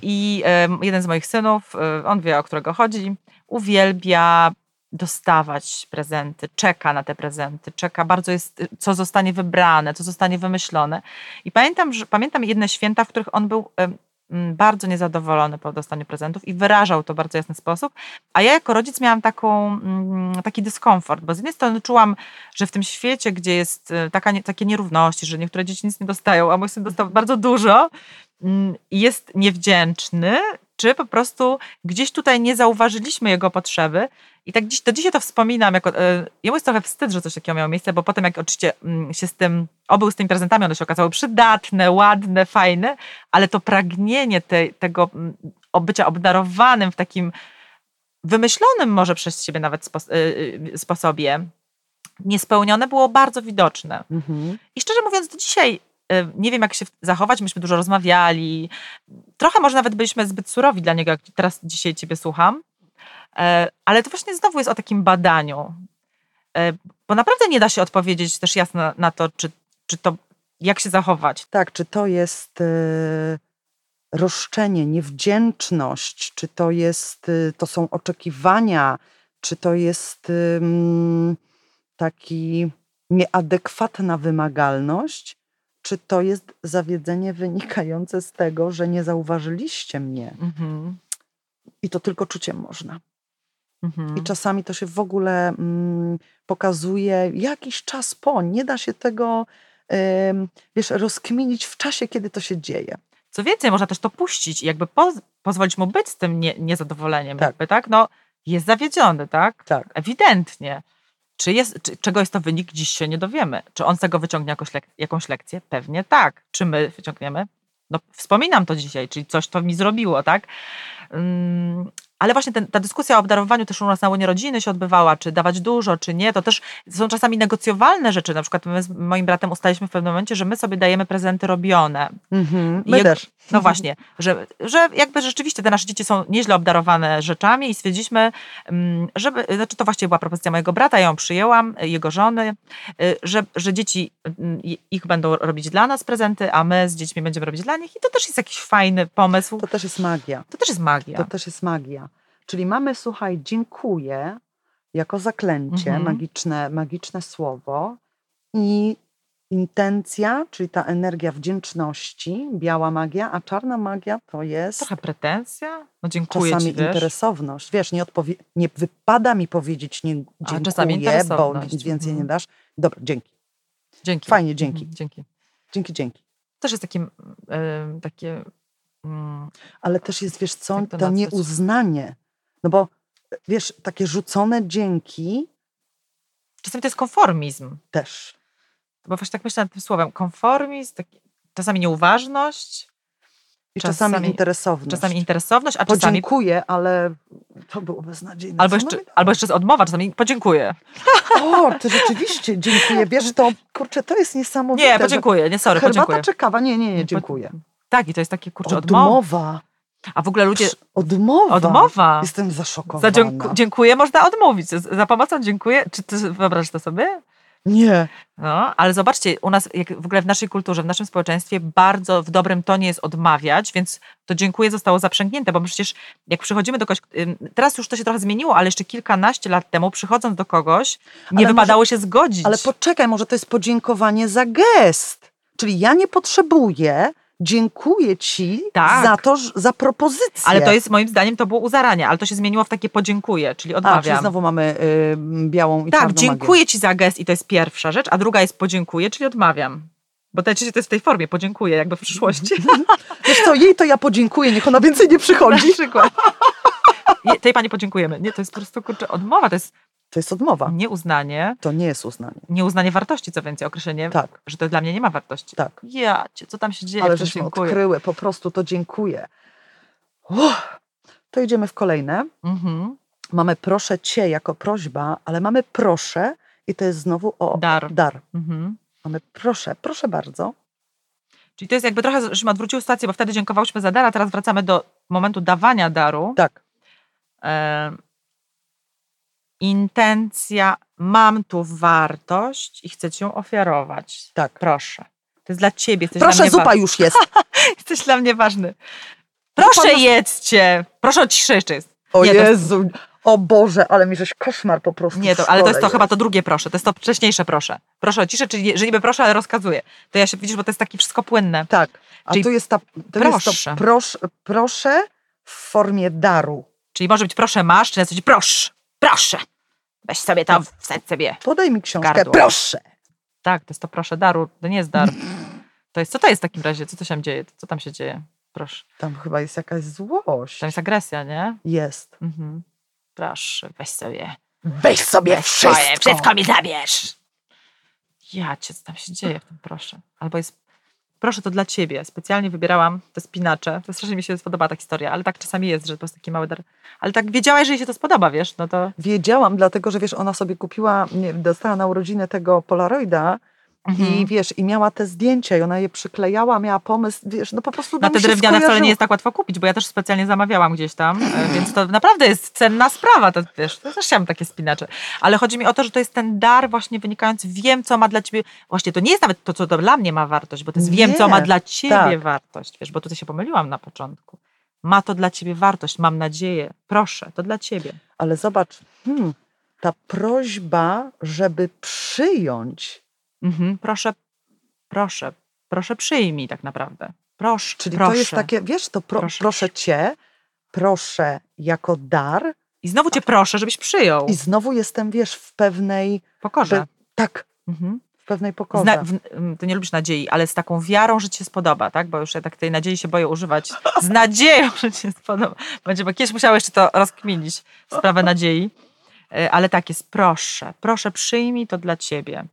I jeden z moich synów, on wie o którego chodzi, uwielbia dostawać prezenty, czeka na te prezenty, czeka, bardzo jest, co zostanie wybrane, co zostanie wymyślone. I pamiętam, że, pamiętam jedne święta, w których on był bardzo niezadowolony po dostaniu prezentów i wyrażał to w bardzo jasny sposób, a ja jako rodzic miałam taką, mm, taki dyskomfort, bo z jednej strony czułam, że w tym świecie, gdzie jest e, taka, takie nierówności, że niektóre dzieci nic nie dostają, a mój syn dostał bardzo dużo jest niewdzięczny, czy po prostu gdzieś tutaj nie zauważyliśmy jego potrzeby. I tak dziś, do dzisiaj to wspominam, jako, e, jemu jest trochę wstyd, że coś takiego miało miejsce, bo potem jak oczywiście mm, się z tym, obył z tymi prezentami, one się okazały przydatne, ładne, fajne, ale to pragnienie te, tego mm, bycia obdarowanym w takim wymyślonym może przez siebie nawet y, y, sposobie, niespełnione było bardzo widoczne. Mhm. I szczerze mówiąc, do dzisiaj nie wiem, jak się zachować. Myśmy dużo rozmawiali. Trochę może nawet byliśmy zbyt surowi dla niego, jak teraz dzisiaj ciebie słucham. E, Ale to właśnie znowu jest o takim badaniu. E, Bo naprawdę nie da się odpowiedzieć też jasno na to, czy, czy to, jak się zachować. Tak, czy to jest e, roszczenie, niewdzięczność, czy to jest, e, to są oczekiwania, czy to jest taki nieadekwatna wymagalność, czy to jest zawiedzenie wynikające z tego, że nie zauważyliście mnie. Mhm. I to tylko czuciem można. Mhm. I czasami to się w ogóle mm, pokazuje jakiś czas po. Nie da się tego, em, wiesz, rozkminić w czasie, kiedy to się dzieje. Co więcej, można też to puścić i jakby poz, pozwolić mu być z tym nie, niezadowoleniem. Tak. Jakby, tak? No, jest zawiedziony, tak? Tak. Ewidentnie. Czy jest, czy, czego jest to wynik, dziś się nie dowiemy. Czy on z tego wyciągnie jakąś, lek, jakąś lekcję? Pewnie tak. Czy my wyciągniemy? No, wspominam to dzisiaj, czyli coś to mi zrobiło, tak? Ale właśnie ten, ta dyskusja o obdarowaniu też u nas na łonie rodziny się odbywała, czy dawać dużo, czy nie. To też są czasami negocjowalne rzeczy. Na przykład my z moim bratem ustaliliśmy w pewnym momencie, że my sobie dajemy prezenty robione. Mhm. My jak- też. No właśnie, że, że jakby rzeczywiście te nasze dzieci są nieźle obdarowane rzeczami i stwierdziliśmy, mm, żeby, znaczy to właściwie była propozycja mojego brata, ja ją przyjęłam, jego żony, y, że, że dzieci i- ich będą robić dla nas prezenty, a my z dziećmi będziemy robić dla nich i to też jest jakiś fajny pomysł. To też jest magia. To też jest magia. To też jest magia. Czyli mamy, słuchaj, dziękuję jako zaklęcie, Mhm. magiczne, magiczne słowo i intencja, czyli ta energia wdzięczności, biała magia, a czarna magia to jest Trochę pretensja? No dziękuję czasami ci, wiesz. interesowność. Wiesz, nie, odpowie- nie wypada mi powiedzieć nie dziękuję, czasami bo nic więcej nie Mhm. dasz. Dobra, dzięki. Dzięki. Fajnie, dzięki. Mhm, Dzięki. Dzięki, dzięki. Też jest takim, y, takie... mm, Ale też jest, wiesz co, to to nieuznanie. No bo, wiesz, takie rzucone dzięki Czasami to jest konformizm. też. bo właśnie tak myślę nad tym słowem, konformizm, taki, czasami nieuważność, I czasami, Czasami- interesowność. czasami interesowność, a czasami Podziękuję, ale to było beznadziejne. albo jeszcze, albo jeszcze odmowa, czasami podziękuję. O, to rzeczywiście, dziękuję. Wiesz, to kurczę, to jest niesamowite. Nie, podziękuję, nie, sorry, Herbata podziękuję. czy kawa? Nie, nie, nie, dziękuję. Tak, i to jest takie kurczę odmowa. Odmowa. A w ogóle ludzie, Psz, Odmowa. odmowa. Jestem zaszokowana. Za dzięku, dziękuję można odmówić. Za pomocą dziękuję. Czy ty wyobrażasz to sobie? Nie. No, ale zobaczcie, u nas, jak w ogóle w naszej kulturze, w naszym społeczeństwie bardzo w dobrym tonie jest odmawiać, więc to dziękuję zostało zaprzęgnięte, bo my przecież jak przychodzimy do kogoś, teraz już to się trochę zmieniło, ale jeszcze kilkanaście lat temu, przychodząc do kogoś, nie Ale wypadało się zgodzić. Ale poczekaj, może to jest podziękowanie za gest. Czyli ja nie potrzebuję, dziękuję ci Tak. za to, za propozycję. Ale to jest moim zdaniem to było u zarania, ale to się zmieniło w takie podziękuję, czyli A, odmawiam. czyli znowu mamy y, białą i tak, czarną dziękuję ci za gest i to jest pierwsza rzecz, a druga jest podziękuję, czyli odmawiam. Bo najczęściej to jest w tej formie, podziękuję, jakby w przyszłości. magię. Wiesz co, jej to ja podziękuję, niech ona więcej nie Na przychodzi. przykład. Nie, tej pani podziękujemy. Nie, to jest po prostu kurczę, odmowa, to jest To jest odmowa. nieuznanie, To nie jest uznanie. nieuznanie wartości, co więcej, określenie, Tak, że to dla mnie nie ma wartości. tak. Ja cię, co tam się dzieje? Ale żeśmy dziękuję. odkryły po prostu to dziękuję. Uff. To idziemy w kolejne. Mhm. Mamy proszę cię jako prośba, ale mamy proszę i to jest znowu o Dar. dar. Mhm. Mamy proszę, proszę bardzo. Czyli to jest jakby trochę, żeśmy odwróciły sytuację, bo wtedy dziękowałyśmy za dar, a teraz wracamy do momentu dawania daru. Tak. E, intencja, mam tu wartość i chcę cię ofiarować. Tak. Proszę. To jest dla ciebie. Jesteś dla Proszę, mnie zupa już jest. Jesteś dla mnie ważny. Proszę Zupa na- jedzcie. Proszę o ciszę jeszcze jest. O Nie, jest- Jezu, o Boże, ale mi żeś koszmar po prostu Nie, to, ale to jest to szkole chyba to drugie proszę. To jest to wcześniejsze proszę. Proszę o ciszę, czyli że niby proszę, ale rozkazuję. To ja się widzisz, bo to jest takie wszystko płynne. Tak, a Czyli tu jest ta, to proszę. jest to proszę, proszę w formie daru. Czyli może być proszę masz, czy na coś proszę, proszę. Weź sobie to, wsadź sobie. Podaj mi książkę, Gardło. proszę. Tak, to jest to proszę daru, to nie jest dar. To jest, co to jest w takim razie? Co to się dzieje? Co tam się dzieje? Proszę. Tam chyba jest jakaś złość. To jest agresja, nie? Jest. Mhm. Proszę, weź sobie. Weź sobie Weź swoje, wszystko mi zabierz. Ja cię, co tam się dzieje w tym proszę? Albo jest, proszę, to dla ciebie. Specjalnie wybierałam te spinacze. To strasznie mi się spodobała ta historia, ale tak czasami jest, że po prostu taki mały dar. Ale tak wiedziałaś, że jej się to spodoba, wiesz, no to... Wiedziałam, dlatego że wiesz, ona sobie kupiła, nie, dostała na urodziny tego Polaroida Mhm. i wiesz, i miała te zdjęcia i ona je przyklejała, miała pomysł, wiesz, no po prostu Na nam te drewniane wcale nie jest tak łatwo kupić, bo ja też specjalnie zamawiałam gdzieś tam, e, więc to naprawdę jest cenna sprawa, to wiesz, to też chciałam takie spinacze. Ale chodzi mi o to, że to jest ten dar właśnie wynikający, wiem, co ma dla ciebie, właśnie to nie jest nawet to, co dla mnie ma wartość, bo to jest wiem, co Nie, ma dla ciebie tak. wartość, wiesz, bo tutaj się pomyliłam na początku. Ma to dla ciebie wartość, mam nadzieję, proszę, to dla ciebie. Ale zobacz, hmm, ta prośba, żeby przyjąć, Mhm, proszę, proszę, proszę przyjmij tak naprawdę. Proszę, czyli proszę. to jest takie, wiesz, to pro, Proszę. proszę cię, proszę jako dar I znowu cię proszę, żebyś przyjął. i znowu jestem, wiesz, w pewnej, Pokorze. By- tak, Mhm. w pewnej pokorze. Zna, w, ty nie lubisz nadziei, ale z taką wiarą, że ci się spodoba, tak? Bo już ja tak tej nadziei się boję używać. Z nadzieją, że ci się spodoba. Będzie, bo kiedyś musiałeś jeszcze to rozkminić, sprawę nadziei. E, Ale tak jest, proszę, proszę przyjmij to dla ciebie.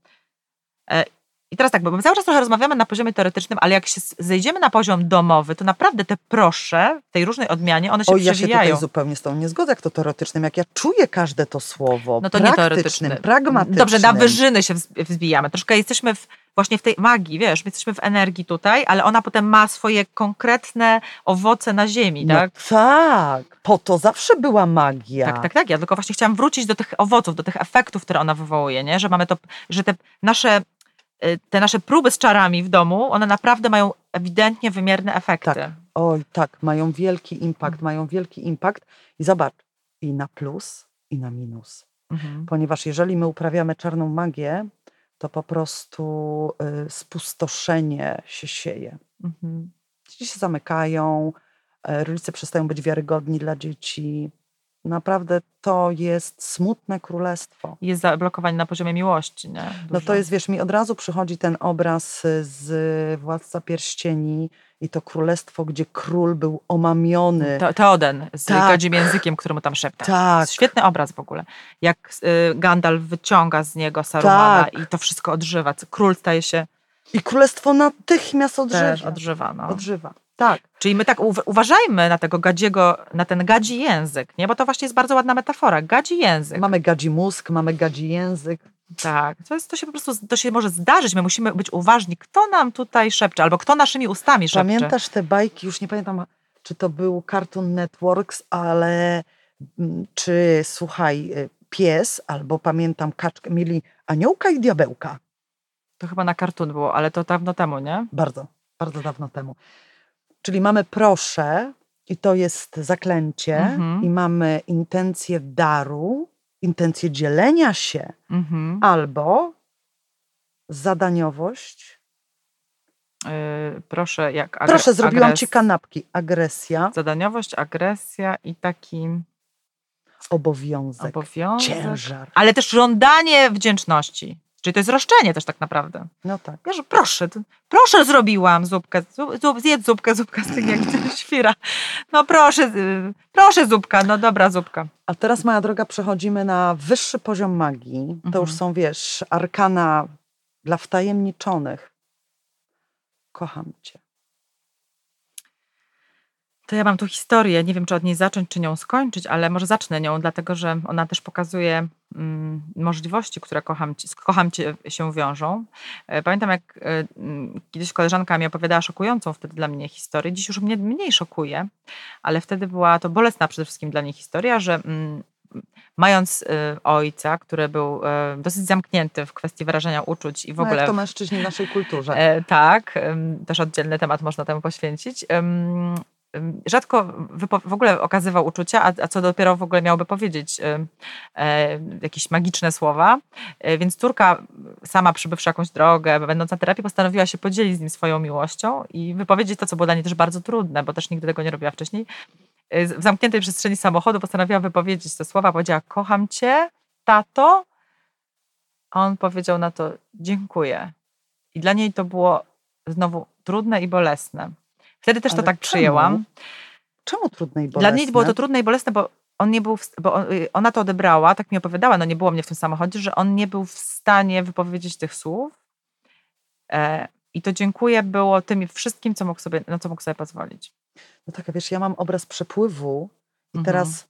E, I teraz tak, bo my cały czas trochę rozmawiamy na poziomie teoretycznym, ale jak się zejdziemy na poziom domowy, to naprawdę te proszę w tej różnej odmianie, one się O, ja się tutaj zupełnie z tą nie zgodzę, jak to teoretycznym, jak ja czuję każde to słowo, No to nie praktycznym, teoretyczny. pragmatycznym. Dobrze, na wyżyny się wz- wzbijamy. Troszkę jesteśmy w, właśnie w tej magii, wiesz, my jesteśmy w energii tutaj, ale ona potem ma swoje konkretne owoce na ziemi, No tak? tak, po to zawsze była magia. Tak, tak, tak. Ja tylko właśnie chciałam wrócić do tych owoców, do tych efektów, które ona wywołuje, nie? Że mamy to, że te nasze, te nasze próby z czarami w domu, one naprawdę mają ewidentnie wymierne efekty. Tak. Oj, tak, mają wielki impact, mają wielki impact i zobacz, i na plus, i na minus. Mhm. Ponieważ jeżeli my uprawiamy czarną magię, to po prostu y, spustoszenie się sieje. Mhm. Dzieci się zamykają, e, rodzice przestają być wiarygodni dla dzieci. Naprawdę to jest smutne królestwo. Jest zablokowanie na poziomie miłości, nie? No to Dużo. jest, wiesz, mi od razu przychodzi ten obraz y, z Władca Pierścieni i to królestwo, gdzie król był omamiony. Te- Teoden z Tak. godzim językiem, który mu tam szepta. Tak. Świetny obraz w ogóle. Jak y, Gandalf wyciąga z niego Sarumana Tak. i to wszystko odżywa. Król staje się I królestwo natychmiast też odżywa. odżywa. No. Odżywa. Tak. Czyli my tak uw- uważajmy na tego gadziego, na ten gadzi język, nie? Bo to właśnie jest bardzo ładna metafora. Gadzi język. Mamy gadzi mózg, mamy gadzi język. Tak. To, jest, to się po prostu to się może zdarzyć. My musimy być uważni, kto nam tutaj szepcze, albo kto naszymi ustami szepcze. Pamiętasz te bajki, już nie pamiętam, czy to był Cartoon Networks, ale mm, czy słuchaj, y, pies, albo pamiętam kaczkę, mieli aniołka i diabełka. To chyba na kartun było, ale to dawno temu, nie? Bardzo, bardzo dawno temu. Czyli mamy proszę i to jest zaklęcie Mhm. i mamy intencję daru, intencję dzielenia się Mhm. albo zadaniowość. Yy, proszę, jak agre- Proszę, zrobiłam agres- ci kanapki. Agresja, Zadaniowość, agresja i taki obowiązek, obowiązek. ciężar. Ale też żądanie wdzięczności. Czyli to jest roszczenie też tak naprawdę. No tak. Wiesz, proszę, proszę zrobiłam zupkę, zup, zjedz zupkę, zupka z tych jak świra. No proszę, y, proszę zupka, no dobra zupka. A teraz, moja droga, przechodzimy na wyższy poziom magii. To już Mhm. są, wiesz, arkana dla wtajemniczonych. Kocham cię. To ja mam tu historię, nie wiem czy od niej zacząć, czy nią skończyć, ale może zacznę nią, dlatego że ona też pokazuje mm, możliwości, które kocham cię, z kocham cię się wiążą. E, Pamiętam jak e, mm, kiedyś koleżanka mi opowiadała szokującą wtedy dla mnie historię, dziś już mnie mniej szokuje, ale wtedy była to bolesna przede wszystkim dla niej historia, że mm, mając e, ojca, który był dosyć zamknięty w kwestii wyrażania uczuć i w No, ogóle jak to mężczyźni w naszej kulturze. Tak, też oddzielny temat można temu poświęcić. Rzadko w ogóle okazywał uczucia, a, a co dopiero w ogóle miałby powiedzieć em, e, jakieś magiczne słowa. E, więc córka, sama przybywszy jakąś drogę, będąc na terapii, postanowiła się podzielić z nim swoją miłością i wypowiedzieć to, co było dla niej też bardzo trudne, bo też nigdy tego nie robiła wcześniej. E, W zamkniętej przestrzeni samochodu postanowiła wypowiedzieć te słowa, powiedziała: Kocham cię, tato. A on powiedział na to: Dziękuję. I dla niej to było znowu trudne i bolesne. Wtedy też to Ale tak czemu? przyjęłam. Czemu trudne i bolesne? Dla niej było to trudne i bolesne, bo on nie był, w, bo y, ona to odebrała, tak mi opowiadała, no nie było mnie w tym samochodzie, że on nie był w stanie wypowiedzieć tych słów. E, I to dziękuję było tym wszystkim, co mógł sobie, na co mógł sobie pozwolić. No tak, a wiesz, ja mam obraz przepływu i Mhm. teraz,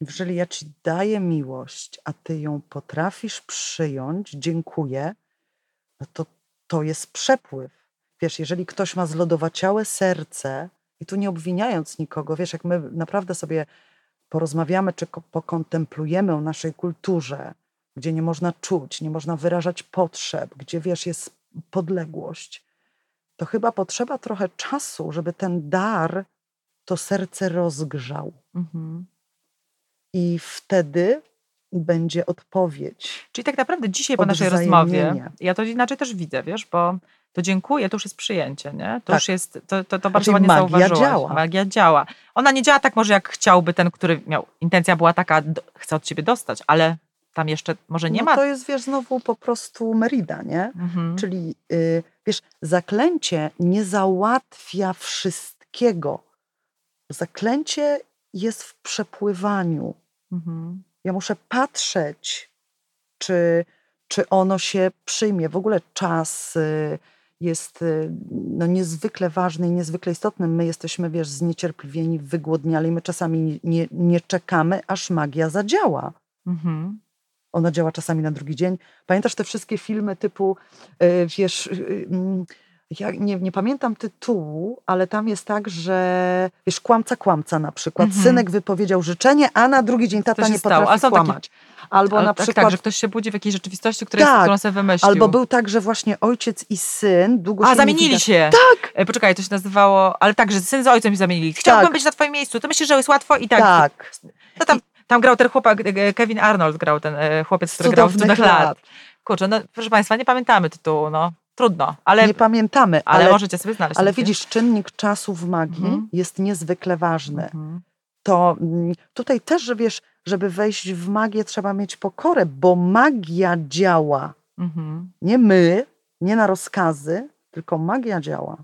jeżeli ja ci daję miłość, a ty ją potrafisz przyjąć, dziękuję, no to to jest przepływ. Wiesz, jeżeli ktoś ma zlodowaciałe serce, i tu nie obwiniając nikogo, wiesz, jak my naprawdę sobie porozmawiamy czy ko- pokontemplujemy o naszej kulturze, gdzie nie można czuć, nie można wyrażać potrzeb, gdzie wiesz, jest podległość, to chyba potrzeba trochę czasu, żeby ten dar to serce rozgrzał. Mhm. I wtedy będzie odpowiedź. Czyli tak naprawdę dzisiaj po naszej rozmowie, ja to inaczej też widzę, wiesz, bo to dziękuję, to już jest przyjęcie, nie? To Tak. już jest, to, to, to bardzo Czyli ładnie magia zauważyłaś. działa. Magia działa. Ona nie działa tak może jak chciałby ten, który miał, intencja była taka, do, chcę od ciebie dostać, ale tam jeszcze może nie no ma. to jest, wiesz, znowu po prostu Merida, nie? Mhm. Czyli, y, wiesz, zaklęcie nie załatwia wszystkiego. Zaklęcie jest w przepływaniu. Mhm. Ja muszę patrzeć, czy, czy ono się przyjmie. W ogóle czas y, jest y, no, niezwykle ważny i niezwykle istotny. My jesteśmy, wiesz, zniecierpliwieni, wygłodniali. My czasami nie, nie czekamy, aż magia zadziała. Mhm. Ona działa czasami na drugi dzień. Pamiętasz te wszystkie filmy typu, y, wiesz, y, mm, ja nie, nie pamiętam tytułu, ale tam jest tak, że wiesz, kłamca, kłamca na przykład. Mhm. Synek wypowiedział życzenie, a na drugi dzień tata nie stało. A potrafi takie- kłamać. Albo Ale na tak, przykład, tak, że ktoś się budzi w jakiejś rzeczywistości, która jest, Tak. którą sobie wymyślił. albo był tak, że właśnie ojciec i syn długo A, się nie zamienili widać. się. Tak, E, Poczekaj, to się nazywało, ale tak, że syn z ojcem się zamienili. Chciałbym Tak. być na twoim miejscu. To myślisz, że jest łatwo i tak. tak. No tam, tam grał ten chłopak, e, Kevin Arnold grał, ten e, chłopiec, który grał w Cudach lat. lat. Kurczę, no proszę Państwa, nie pamiętamy tytułu, no trudno, ale, Nie pamiętamy, ale, ale, możecie sobie znaleźć. ale widzisz, czynnik czasu w magii Mhm. jest niezwykle ważny. Mhm. to mm, tutaj też, że wiesz, żeby wejść w magię, trzeba mieć pokorę, bo magia działa. Mhm. Nie my, nie na rozkazy, tylko magia działa.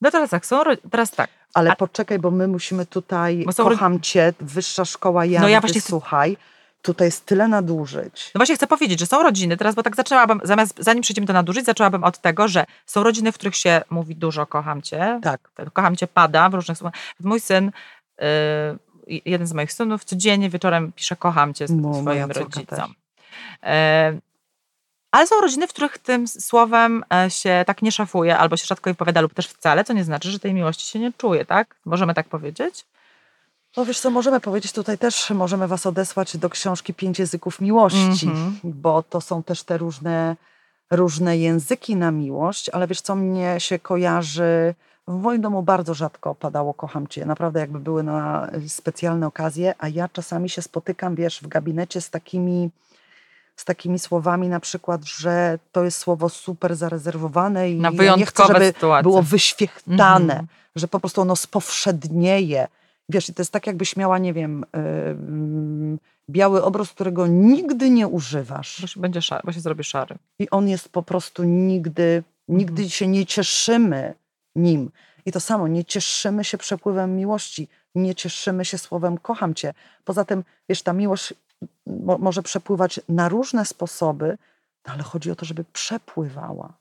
No teraz tak, są, teraz tak. Ale A- poczekaj, bo my musimy tutaj, Bo są kocham cię, wyższa szkoła jazdy, No ja właśnie chcę- słuchaj, tutaj jest tyle nadużyć. No właśnie chcę powiedzieć, że są rodziny, teraz, bo tak zaczęłabym, zamiast, zanim przejdziemy do nadużyć, zaczęłabym od tego, że są rodziny, w których się mówi dużo kocham cię, Tak. ten kocham cię pada w różnych słowach. Mój syn, y, jeden z moich synów, codziennie wieczorem pisze kocham cię No, swoim rodzicom. E, ale są rodziny, w których tym słowem e, się tak nie szafuje, albo się rzadko wypowiada, lub też wcale, co nie znaczy, że tej miłości się nie czuje, tak? Możemy tak powiedzieć? No wiesz co, możemy powiedzieć tutaj też, możemy was odesłać do książki Pięć języków miłości, Mhm. bo to są też te różne, różne języki na miłość, ale wiesz co, mnie się kojarzy, w moim domu bardzo rzadko padało kocham cię, naprawdę jakby były na specjalne okazje, a ja czasami się spotykam, wiesz, w gabinecie z takimi z takimi słowami na przykład, że to jest słowo super zarezerwowane i Na ja nie chcę, żeby sytuacje. było wyświechtane, Mhm. że po prostu ono spowszednieje. Wiesz, to jest tak, jakbyś miała, nie wiem, yy, biały obraz, którego nigdy nie używasz. Bo się, będzie szary, bo się zrobi szary. I on jest po prostu nigdy, nigdy Mhm. się nie cieszymy nim. I to samo, nie cieszymy się przepływem miłości, nie cieszymy się słowem kocham cię. Poza tym, wiesz, ta miłość mo- może przepływać na różne sposoby, no ale chodzi o to, żeby przepływała.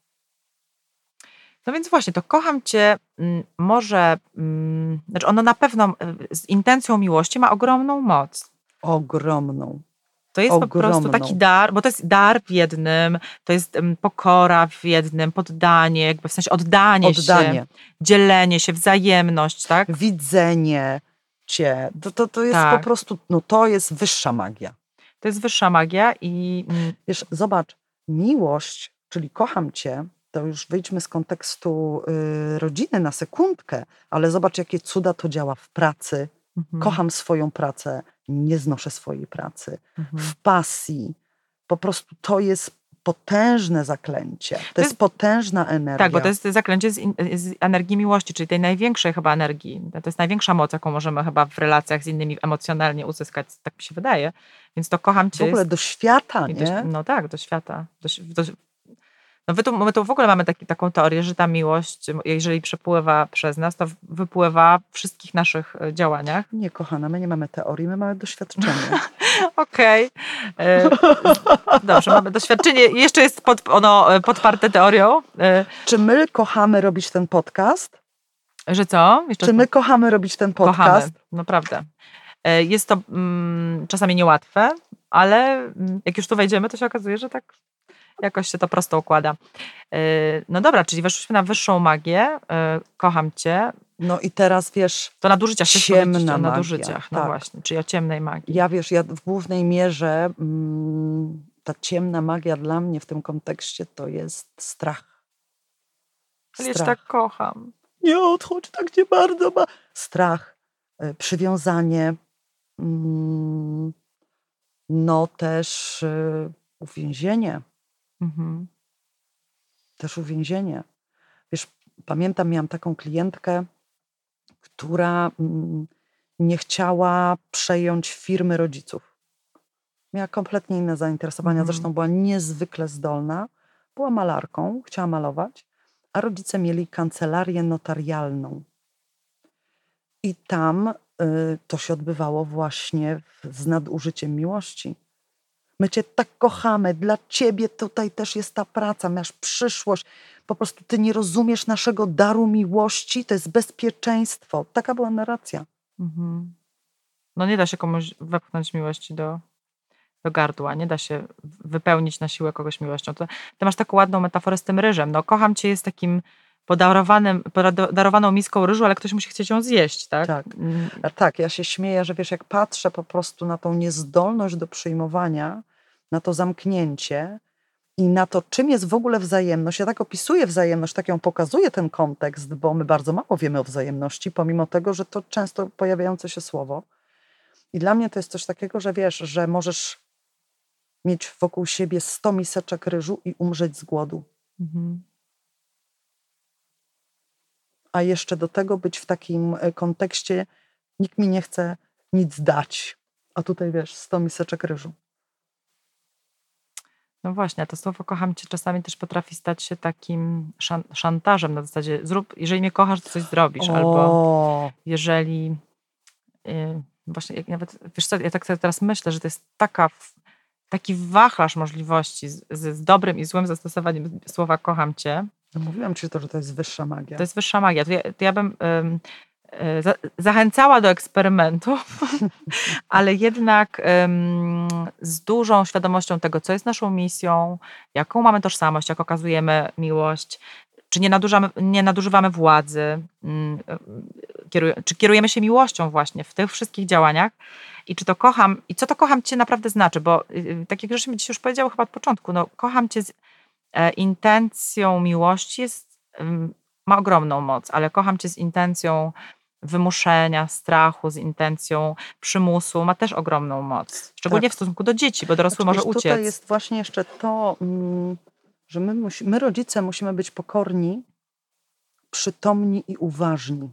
No więc właśnie, to kocham cię mm, może, mm, znaczy ono na pewno y, z intencją miłości ma ogromną moc. Ogromną. To jest po prostu Ogromną. taki dar, bo to jest dar w jednym, to jest em, pokora w jednym, poddanie, jakby w sensie oddanie, się, Oddanie, dzielenie się, wzajemność, tak? widzenie cię. To, to, to jest Tak. po prostu, no to jest wyższa magia. To jest wyższa magia i mm, Wiesz, zobacz, miłość, czyli kocham cię, to już wyjdźmy z kontekstu y, rodziny na sekundkę, ale zobacz, jakie cuda to działa w pracy. mhm, Kocham swoją pracę, nie znoszę swojej pracy. mhm. W pasji. Po prostu to jest potężne zaklęcie. To, To jest jest- potężna energia. Tak, bo to jest zaklęcie z, z energii miłości, czyli tej największej chyba energii. To jest największa moc, jaką możemy chyba w relacjach z innymi emocjonalnie uzyskać, tak mi się wydaje. Więc to kocham w cię. ogóle jest, do świata, i do, nie? no tak, do świata. Do, do, no my, tu, my tu w ogóle mamy taki, taką teorię, że ta miłość, jeżeli przepływa przez nas, to wypływa w wszystkich naszych e, działaniach. Nie, kochana, my nie mamy teorii, my mamy doświadczenie. Okej. E, Dobrze, mamy doświadczenie. Jeszcze jest pod, ono e, podparte teorią, Czy my kochamy robić ten podcast? że co? Jeszcze Czy my kochamy robić ten podcast? Kochamy, naprawdę. Jest to mm, czasami niełatwe, ale mm, jak już tu wejdziemy, to się okazuje, że tak jakoś się to prosto układa. E, No dobra, czyli weszliśmy na wyższą magię. e, Kocham cię. No i teraz wiesz, To nadużycia się Ciemna magia, nadużyciach. No tak. właśnie, czyli o ciemnej magii. ja wiesz, ja w głównej mierze mm, ta ciemna magia dla mnie w tym kontekście to jest strach. Ale ja cię tak kocham. Nie odchodź, tak cię bardzo ma. Strach, y, przywiązanie, mm, no też y, uwięzienie, Mhm. też uwięzienie. Wiesz, pamiętam, miałam taką klientkę, która mm, nie chciała przejąć firmy rodziców. Miała kompletnie inne zainteresowania, Mhm. zresztą była niezwykle zdolna. Była malarką, chciała malować, a rodzice mieli kancelarię notarialną. I tam y, to się odbywało właśnie z nadużyciem miłości. My Cię tak kochamy, dla Ciebie tutaj też jest ta praca, masz przyszłość. Po prostu Ty nie rozumiesz naszego daru miłości, to jest bezpieczeństwo. Taka była narracja. Mhm. No nie da się komuś wepchnąć miłości do, do gardła, nie da się wypełnić na siłę kogoś miłością. To, ty masz taką ładną metaforę z tym ryżem. No kocham cię jest takim podarowanym, podarowaną miską ryżu, ale ktoś musi chcieć ją zjeść, tak? Tak. Tak, ja się śmieję, że wiesz, jak patrzę po prostu na tą niezdolność do przyjmowania, na to zamknięcie i na to, czym jest w ogóle wzajemność. Ja tak opisuję wzajemność, tak ją pokazuję ten kontekst, bo my bardzo mało wiemy o wzajemności, pomimo tego, że to często pojawiające się słowo. I dla mnie to jest coś takiego, że wiesz, że możesz mieć wokół siebie 100 miseczek ryżu i umrzeć z głodu. mhm. A jeszcze do tego być w takim e, kontekście Nikt mi nie chce nic dać. A tutaj wiesz, 100 miseczek ryżu. No właśnie, a to słowo kocham cię czasami też potrafi stać się takim szan szantażem na zasadzie zrób, jeżeli mnie kochasz, to coś zrobisz, O, albo jeżeli y, właśnie jak nawet, wiesz co, ja tak sobie teraz myślę, że to jest taka, taki wachlarz możliwości z, z, z dobrym i złym zastosowaniem słowa kocham cię, mówiłam ci to, że to jest wyższa magia. to jest wyższa magia. To ja, to ja bym ym, y, za, zachęcała do eksperymentów, ale jednak ym, z dużą świadomością tego, co jest naszą misją, jaką mamy tożsamość, jak okazujemy miłość, czy nie, nie nadużywamy władzy, ym, y, kieruj, czy kierujemy się miłością właśnie w tych wszystkich działaniach i czy to kocham, i co to kocham cię naprawdę znaczy, bo tak jak żeśmy dzisiaj już powiedziały chyba od początku, no kocham cię z e, intencją miłości jest, ym, ma ogromną moc, ale kocham cię z intencją wymuszenia, strachu, z intencją przymusu, ma też ogromną moc. Szczególnie Tak. w stosunku do dzieci, bo dorosły może Znaczy, wiesz, uciec. Tutaj jest właśnie jeszcze to, mm, że my, musi, my rodzice musimy być pokorni, przytomni i uważni.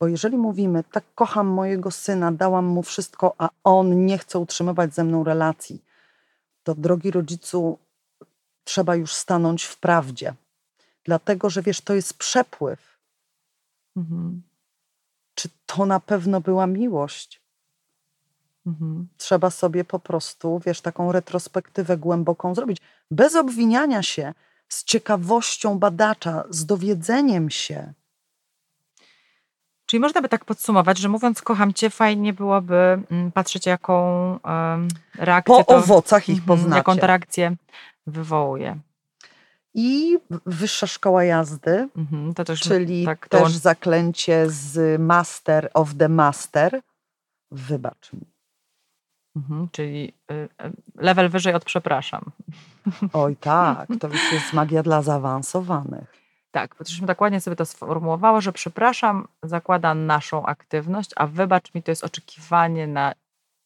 Bo jeżeli mówimy, tak kocham mojego syna, dałam mu wszystko, a on nie chce utrzymywać ze mną relacji, to drogi rodzicu, trzeba już stanąć w prawdzie. Dlatego, że wiesz, to jest przepływ. Mhm. Czy to na pewno była miłość? Mhm. trzeba sobie po prostu, wiesz, taką retrospektywę głęboką zrobić. Bez obwiniania się, z ciekawością badacza, z dowiedzeniem się. Czyli można by tak podsumować, że mówiąc kocham cię, fajnie byłoby mm, patrzeć, jaką reakcję Po to, owocach ich Mhm, poznacie. jaką reakcję wywołuje. I wyższa szkoła jazdy, Mhm. To też, czyli tak, też dołącz- zaklęcie z Master of the Master. Wybacz mi. mhm. Czyli y, y, level wyżej od przepraszam. Oj tak, to już jest magia dla zaawansowanych. Tak, bo żeśmy tak ładnie sobie to sformułowało, że przepraszam zakłada naszą aktywność, a wybacz mi to jest oczekiwanie na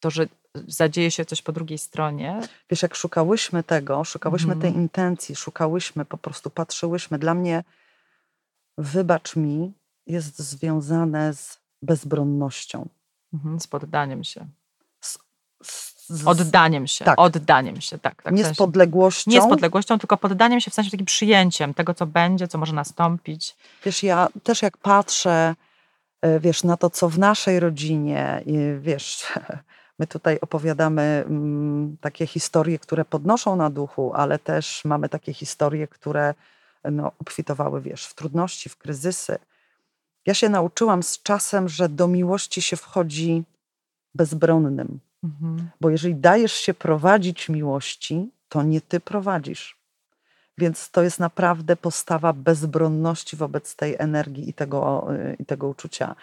to, że zadzieje się coś po drugiej stronie. Wiesz, jak szukałyśmy tego, szukałyśmy Mhm. tej intencji, szukałyśmy, po prostu patrzyłyśmy. Dla mnie, wybacz mi, jest związane z bezbronnością. Mhm, z poddaniem się. Z, z, Oddaniem się. tak. Oddaniem się, tak. tak w nie z sensie- podległością. nie z podległością, tylko poddaniem się w sensie takim przyjęciem tego, co będzie, co może nastąpić. Wiesz, ja też jak patrzę, e, wiesz, na to, co w naszej rodzinie, wiesz, my tutaj opowiadamy mm, takie historie, które podnoszą na duchu, ale też mamy takie historie, które no, obfitowały, wiesz, w trudności, w kryzysy. Ja się nauczyłam z czasem, że do miłości się wchodzi bezbronnym. Mhm. Bo jeżeli dajesz się prowadzić miłości, to nie ty prowadzisz. Więc to jest naprawdę postawa bezbronności wobec tej energii i tego, y, i tego uczucia.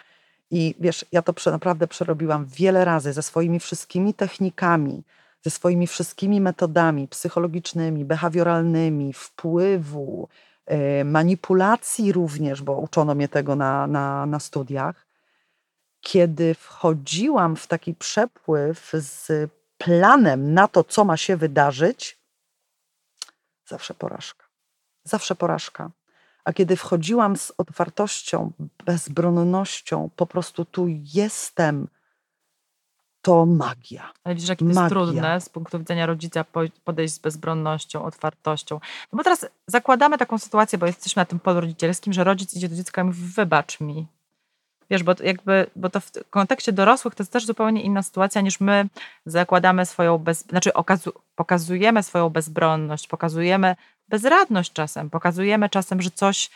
I wiesz, ja to naprawdę przerobiłam wiele razy ze swoimi wszystkimi technikami, ze swoimi wszystkimi metodami psychologicznymi, behawioralnymi, wpływu, y, manipulacji również, bo uczono mnie tego na, na, na studiach. Kiedy wchodziłam w taki przepływ z planem na to, co ma się wydarzyć, zawsze porażka. Zawsze porażka. A kiedy wchodziłam z otwartością, bezbronnością, po prostu tu jestem, to magia. Ale widzisz, jakie to jest trudne z punktu widzenia rodzica po- podejść z bezbronnością, otwartością. No bo teraz zakładamy taką sytuację, bo jesteśmy na tym polu rodzicielskim, że rodzic idzie do dziecka i mówi wybacz mi. Wiesz, bo to jakby, bo to w kontekście dorosłych to jest też zupełnie inna sytuacja niż my zakładamy swoją, bez, znaczy okazu, pokazujemy swoją bezbronność, pokazujemy bezradność czasem, pokazujemy czasem, że coś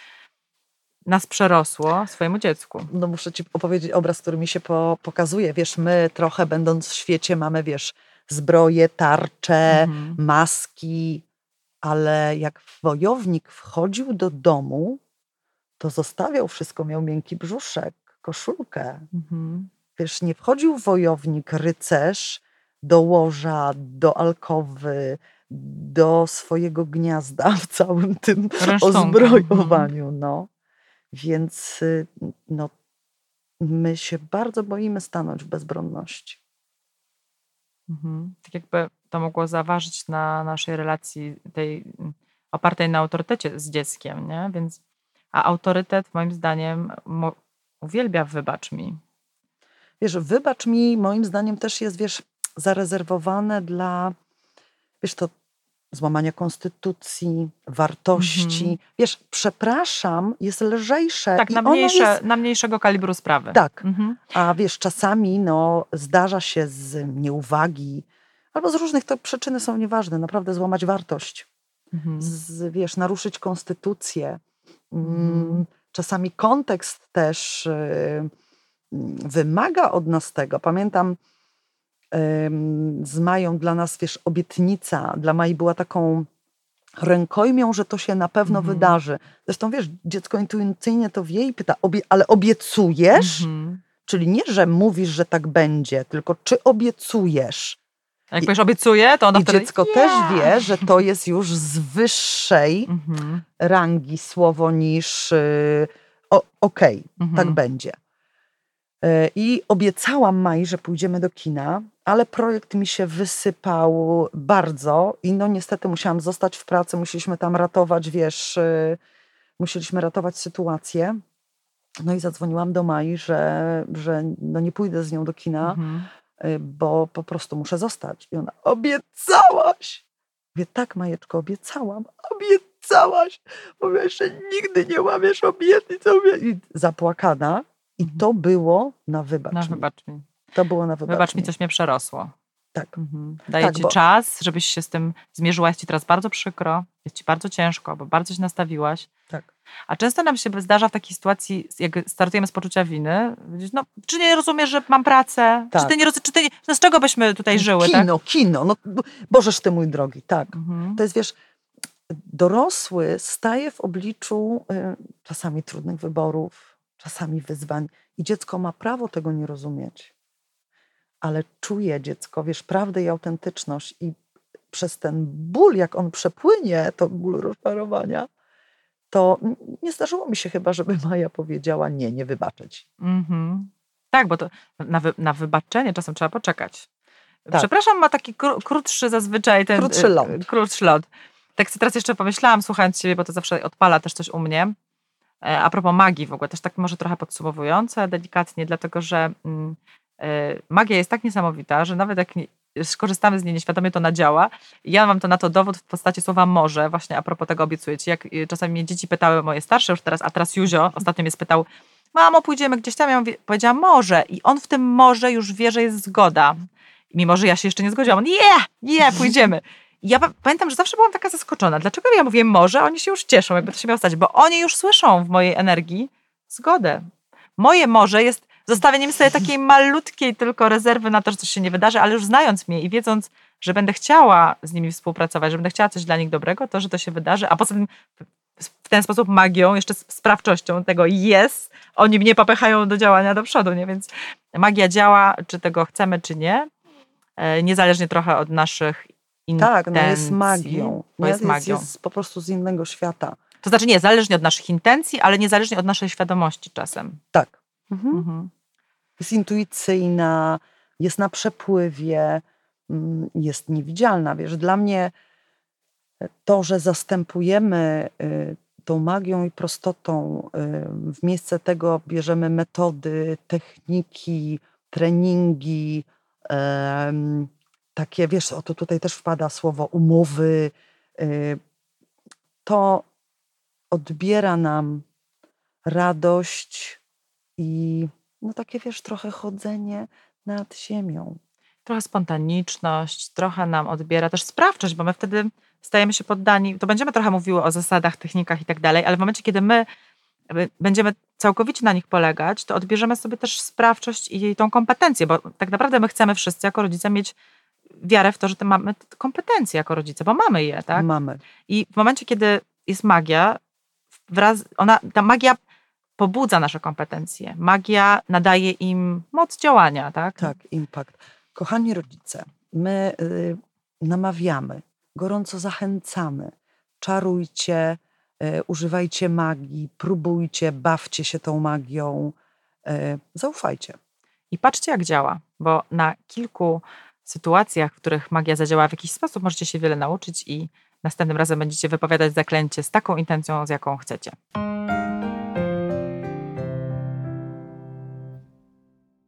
nas przerosło swojemu dziecku. No muszę ci opowiedzieć obraz, który mi się po, pokazuje. Wiesz, my trochę będąc w świecie mamy, wiesz, zbroje, tarcze, Mhm. maski, ale jak wojownik wchodził do domu, to zostawiał wszystko, miał miękki brzuszek, koszulkę. Mhm. Wiesz, nie wchodził wojownik, rycerz do łoża, do alkowy, do swojego gniazda w całym tym ozbrojowaniu. No. Więc y, no, my się bardzo boimy stanąć w bezbronności. Mhm. Tak jakby to mogło zaważyć na naszej relacji tej mm, opartej na autorytecie z dzieckiem, nie? Więc, a autorytet moim zdaniem mo, uwielbia wybacz mi. Wiesz, wybacz mi, moim zdaniem też jest, wiesz, zarezerwowane dla, wiesz, to złamania konstytucji, wartości. Mhm. Wiesz, przepraszam, jest lżejsze. Tak, na, mniejsze, jest, na mniejszego kalibru sprawy. tak, Mhm. a wiesz, czasami no, zdarza się z nieuwagi albo z różnych, to przyczyny są nieważne, naprawdę złamać wartość, Mhm. z, wiesz, naruszyć konstytucję. Mm, Mhm. Czasami kontekst też y, mm, wymaga od nas tego. Pamiętam z Mają dla nas, wiesz, obietnica dla Mai była taką rękojmią, że to się na pewno Mhm. wydarzy. Zresztą wiesz, dziecko intuicyjnie to wie i pyta, obie, ale obiecujesz? Mhm. Czyli nie, że mówisz, że tak będzie, tylko czy obiecujesz? A Jak I- powiesz obiecuję, to ono I wtedy... dziecko też wie, że to jest już z wyższej Mhm. rangi słowo niż yy, o- okej, Mhm. tak będzie. Yy, I obiecałam Mai, że pójdziemy do kina, ale projekt mi się wysypał bardzo i no niestety musiałam zostać w pracy, musieliśmy tam ratować, wiesz, yy, musieliśmy ratować sytuację. No i zadzwoniłam do Mai, że, że no nie pójdę z nią do kina, Mhm. y, bo po prostu muszę zostać. I ona, obiecałaś! Mówię, tak Majeczko, obiecałam. Obiecałaś! Mówię, jeszcze nigdy nie łamiesz obietnic. obie-" I zapłakana. I to było na wybacz No mi. wybacz mi. To było na wybacz, Wybacz mi, coś mnie przerosło. Tak. Mhm. Daję Tak, ci bo- czas, żebyś się z tym zmierzyła. Jest ci teraz bardzo przykro, jest ci bardzo ciężko, bo bardzo się nastawiłaś. Tak. A często nam się zdarza w takiej sytuacji, jak startujemy z poczucia winy, no, czy nie rozumiesz, że mam pracę? Czy Tak. ty nie rozumiesz, czy ty nie, no z czego byśmy tutaj żyły, tak? Kino, kino. No, bo- Bożeż ty mój drogi, tak. Mhm. To jest, wiesz, dorosły staje w obliczu y, czasami trudnych wyborów, czasami wyzwań i dziecko ma prawo tego nie rozumieć. Ale czuje dziecko, wiesz, prawdę i autentyczność i przez ten ból, jak on przepłynie, to ból rozczarowania, to nie zdarzyło mi się chyba, żeby Maja powiedziała nie, nie wybaczę ci. Mhm. Tak, bo to na, wy, na wybaczenie czasem trzeba poczekać. Tak. Przepraszam, ma taki kró- krótszy zazwyczaj ten... Krótszy y, lot. Krótszy lot. Tak teraz jeszcze pomyślałam, słuchając Ciebie, bo to zawsze odpala też coś u mnie. E, A propos magii w ogóle, też tak może trochę podsumowujące, delikatnie, dlatego że mm, e, magia jest tak niesamowita, że nawet jak skorzystamy z niej nieświadomie, to ona działa. Ja mam to na to dowód w postaci słowa może, właśnie a propos tego obiecuję Ci. Jak y, czasami mnie dzieci pytały, moje starsze już teraz, a teraz Juzio ostatnio mnie spytał, mamo, pójdziemy gdzieś tam. Ja mówię, powiedziałam może i on w tym może już wie, że jest zgoda. Mimo, że ja się jeszcze nie zgodziłam. On, nie, nie, pójdziemy. Ja pa- pamiętam, że zawsze byłam taka zaskoczona. Dlaczego ja mówię może, oni się już cieszą, jakby to się miało stać, bo oni już słyszą w mojej energii zgodę. Moje może jest zostawieniem sobie takiej malutkiej tylko rezerwy na to, że coś się nie wydarzy, ale już znając mnie i wiedząc, że będę chciała z nimi współpracować, że będę chciała coś dla nich dobrego, to, że to się wydarzy, a poza tym w ten sposób magią, jeszcze sprawczością tego jest, oni mnie popychają do działania do przodu, nie? Więc magia działa, czy tego chcemy, czy nie, e, niezależnie trochę od naszych intencji. Tak, no jest magią. Nie? jest magią. jest po prostu z innego świata. To znaczy nie, zależnie od naszych intencji, ale niezależnie od naszej świadomości czasem. Tak. Mhm. Mhm. jest intuicyjna, jest na przepływie, mm, jest niewidzialna. Wiesz, dla mnie to, że zastępujemy y, tą magią i prostotą, y, w miejsce tego bierzemy metody, techniki, treningi, takie, wiesz, o to tutaj też wpada słowo umowy, y, to odbiera nam radość i no takie, wiesz, trochę chodzenie nad ziemią. Trochę spontaniczność, trochę nam odbiera też sprawczość, bo my wtedy stajemy się poddani, to będziemy trochę mówiły o zasadach, technikach i tak dalej, ale w momencie, kiedy my będziemy całkowicie na nich polegać, to odbierzemy sobie też sprawczość i tą kompetencję, bo tak naprawdę my chcemy wszyscy jako rodzice mieć wiarę w to, że te mamy te kompetencje jako rodzice, bo mamy je, tak? Mamy. I w momencie, kiedy jest magia, wraz, ona, ta magia pobudza nasze kompetencje. Magia nadaje im moc działania, tak? Tak, impact. Kochani rodzice, my y, namawiamy, gorąco zachęcamy. Czarujcie, y, używajcie magii, próbujcie, bawcie się tą magią. Y, zaufajcie. I patrzcie, jak działa, bo na kilku sytuacjach, w których magia zadziała w jakiś sposób, możecie się wiele nauczyć i następnym razem będziecie wypowiadać zaklęcie z taką intencją, z jaką chcecie.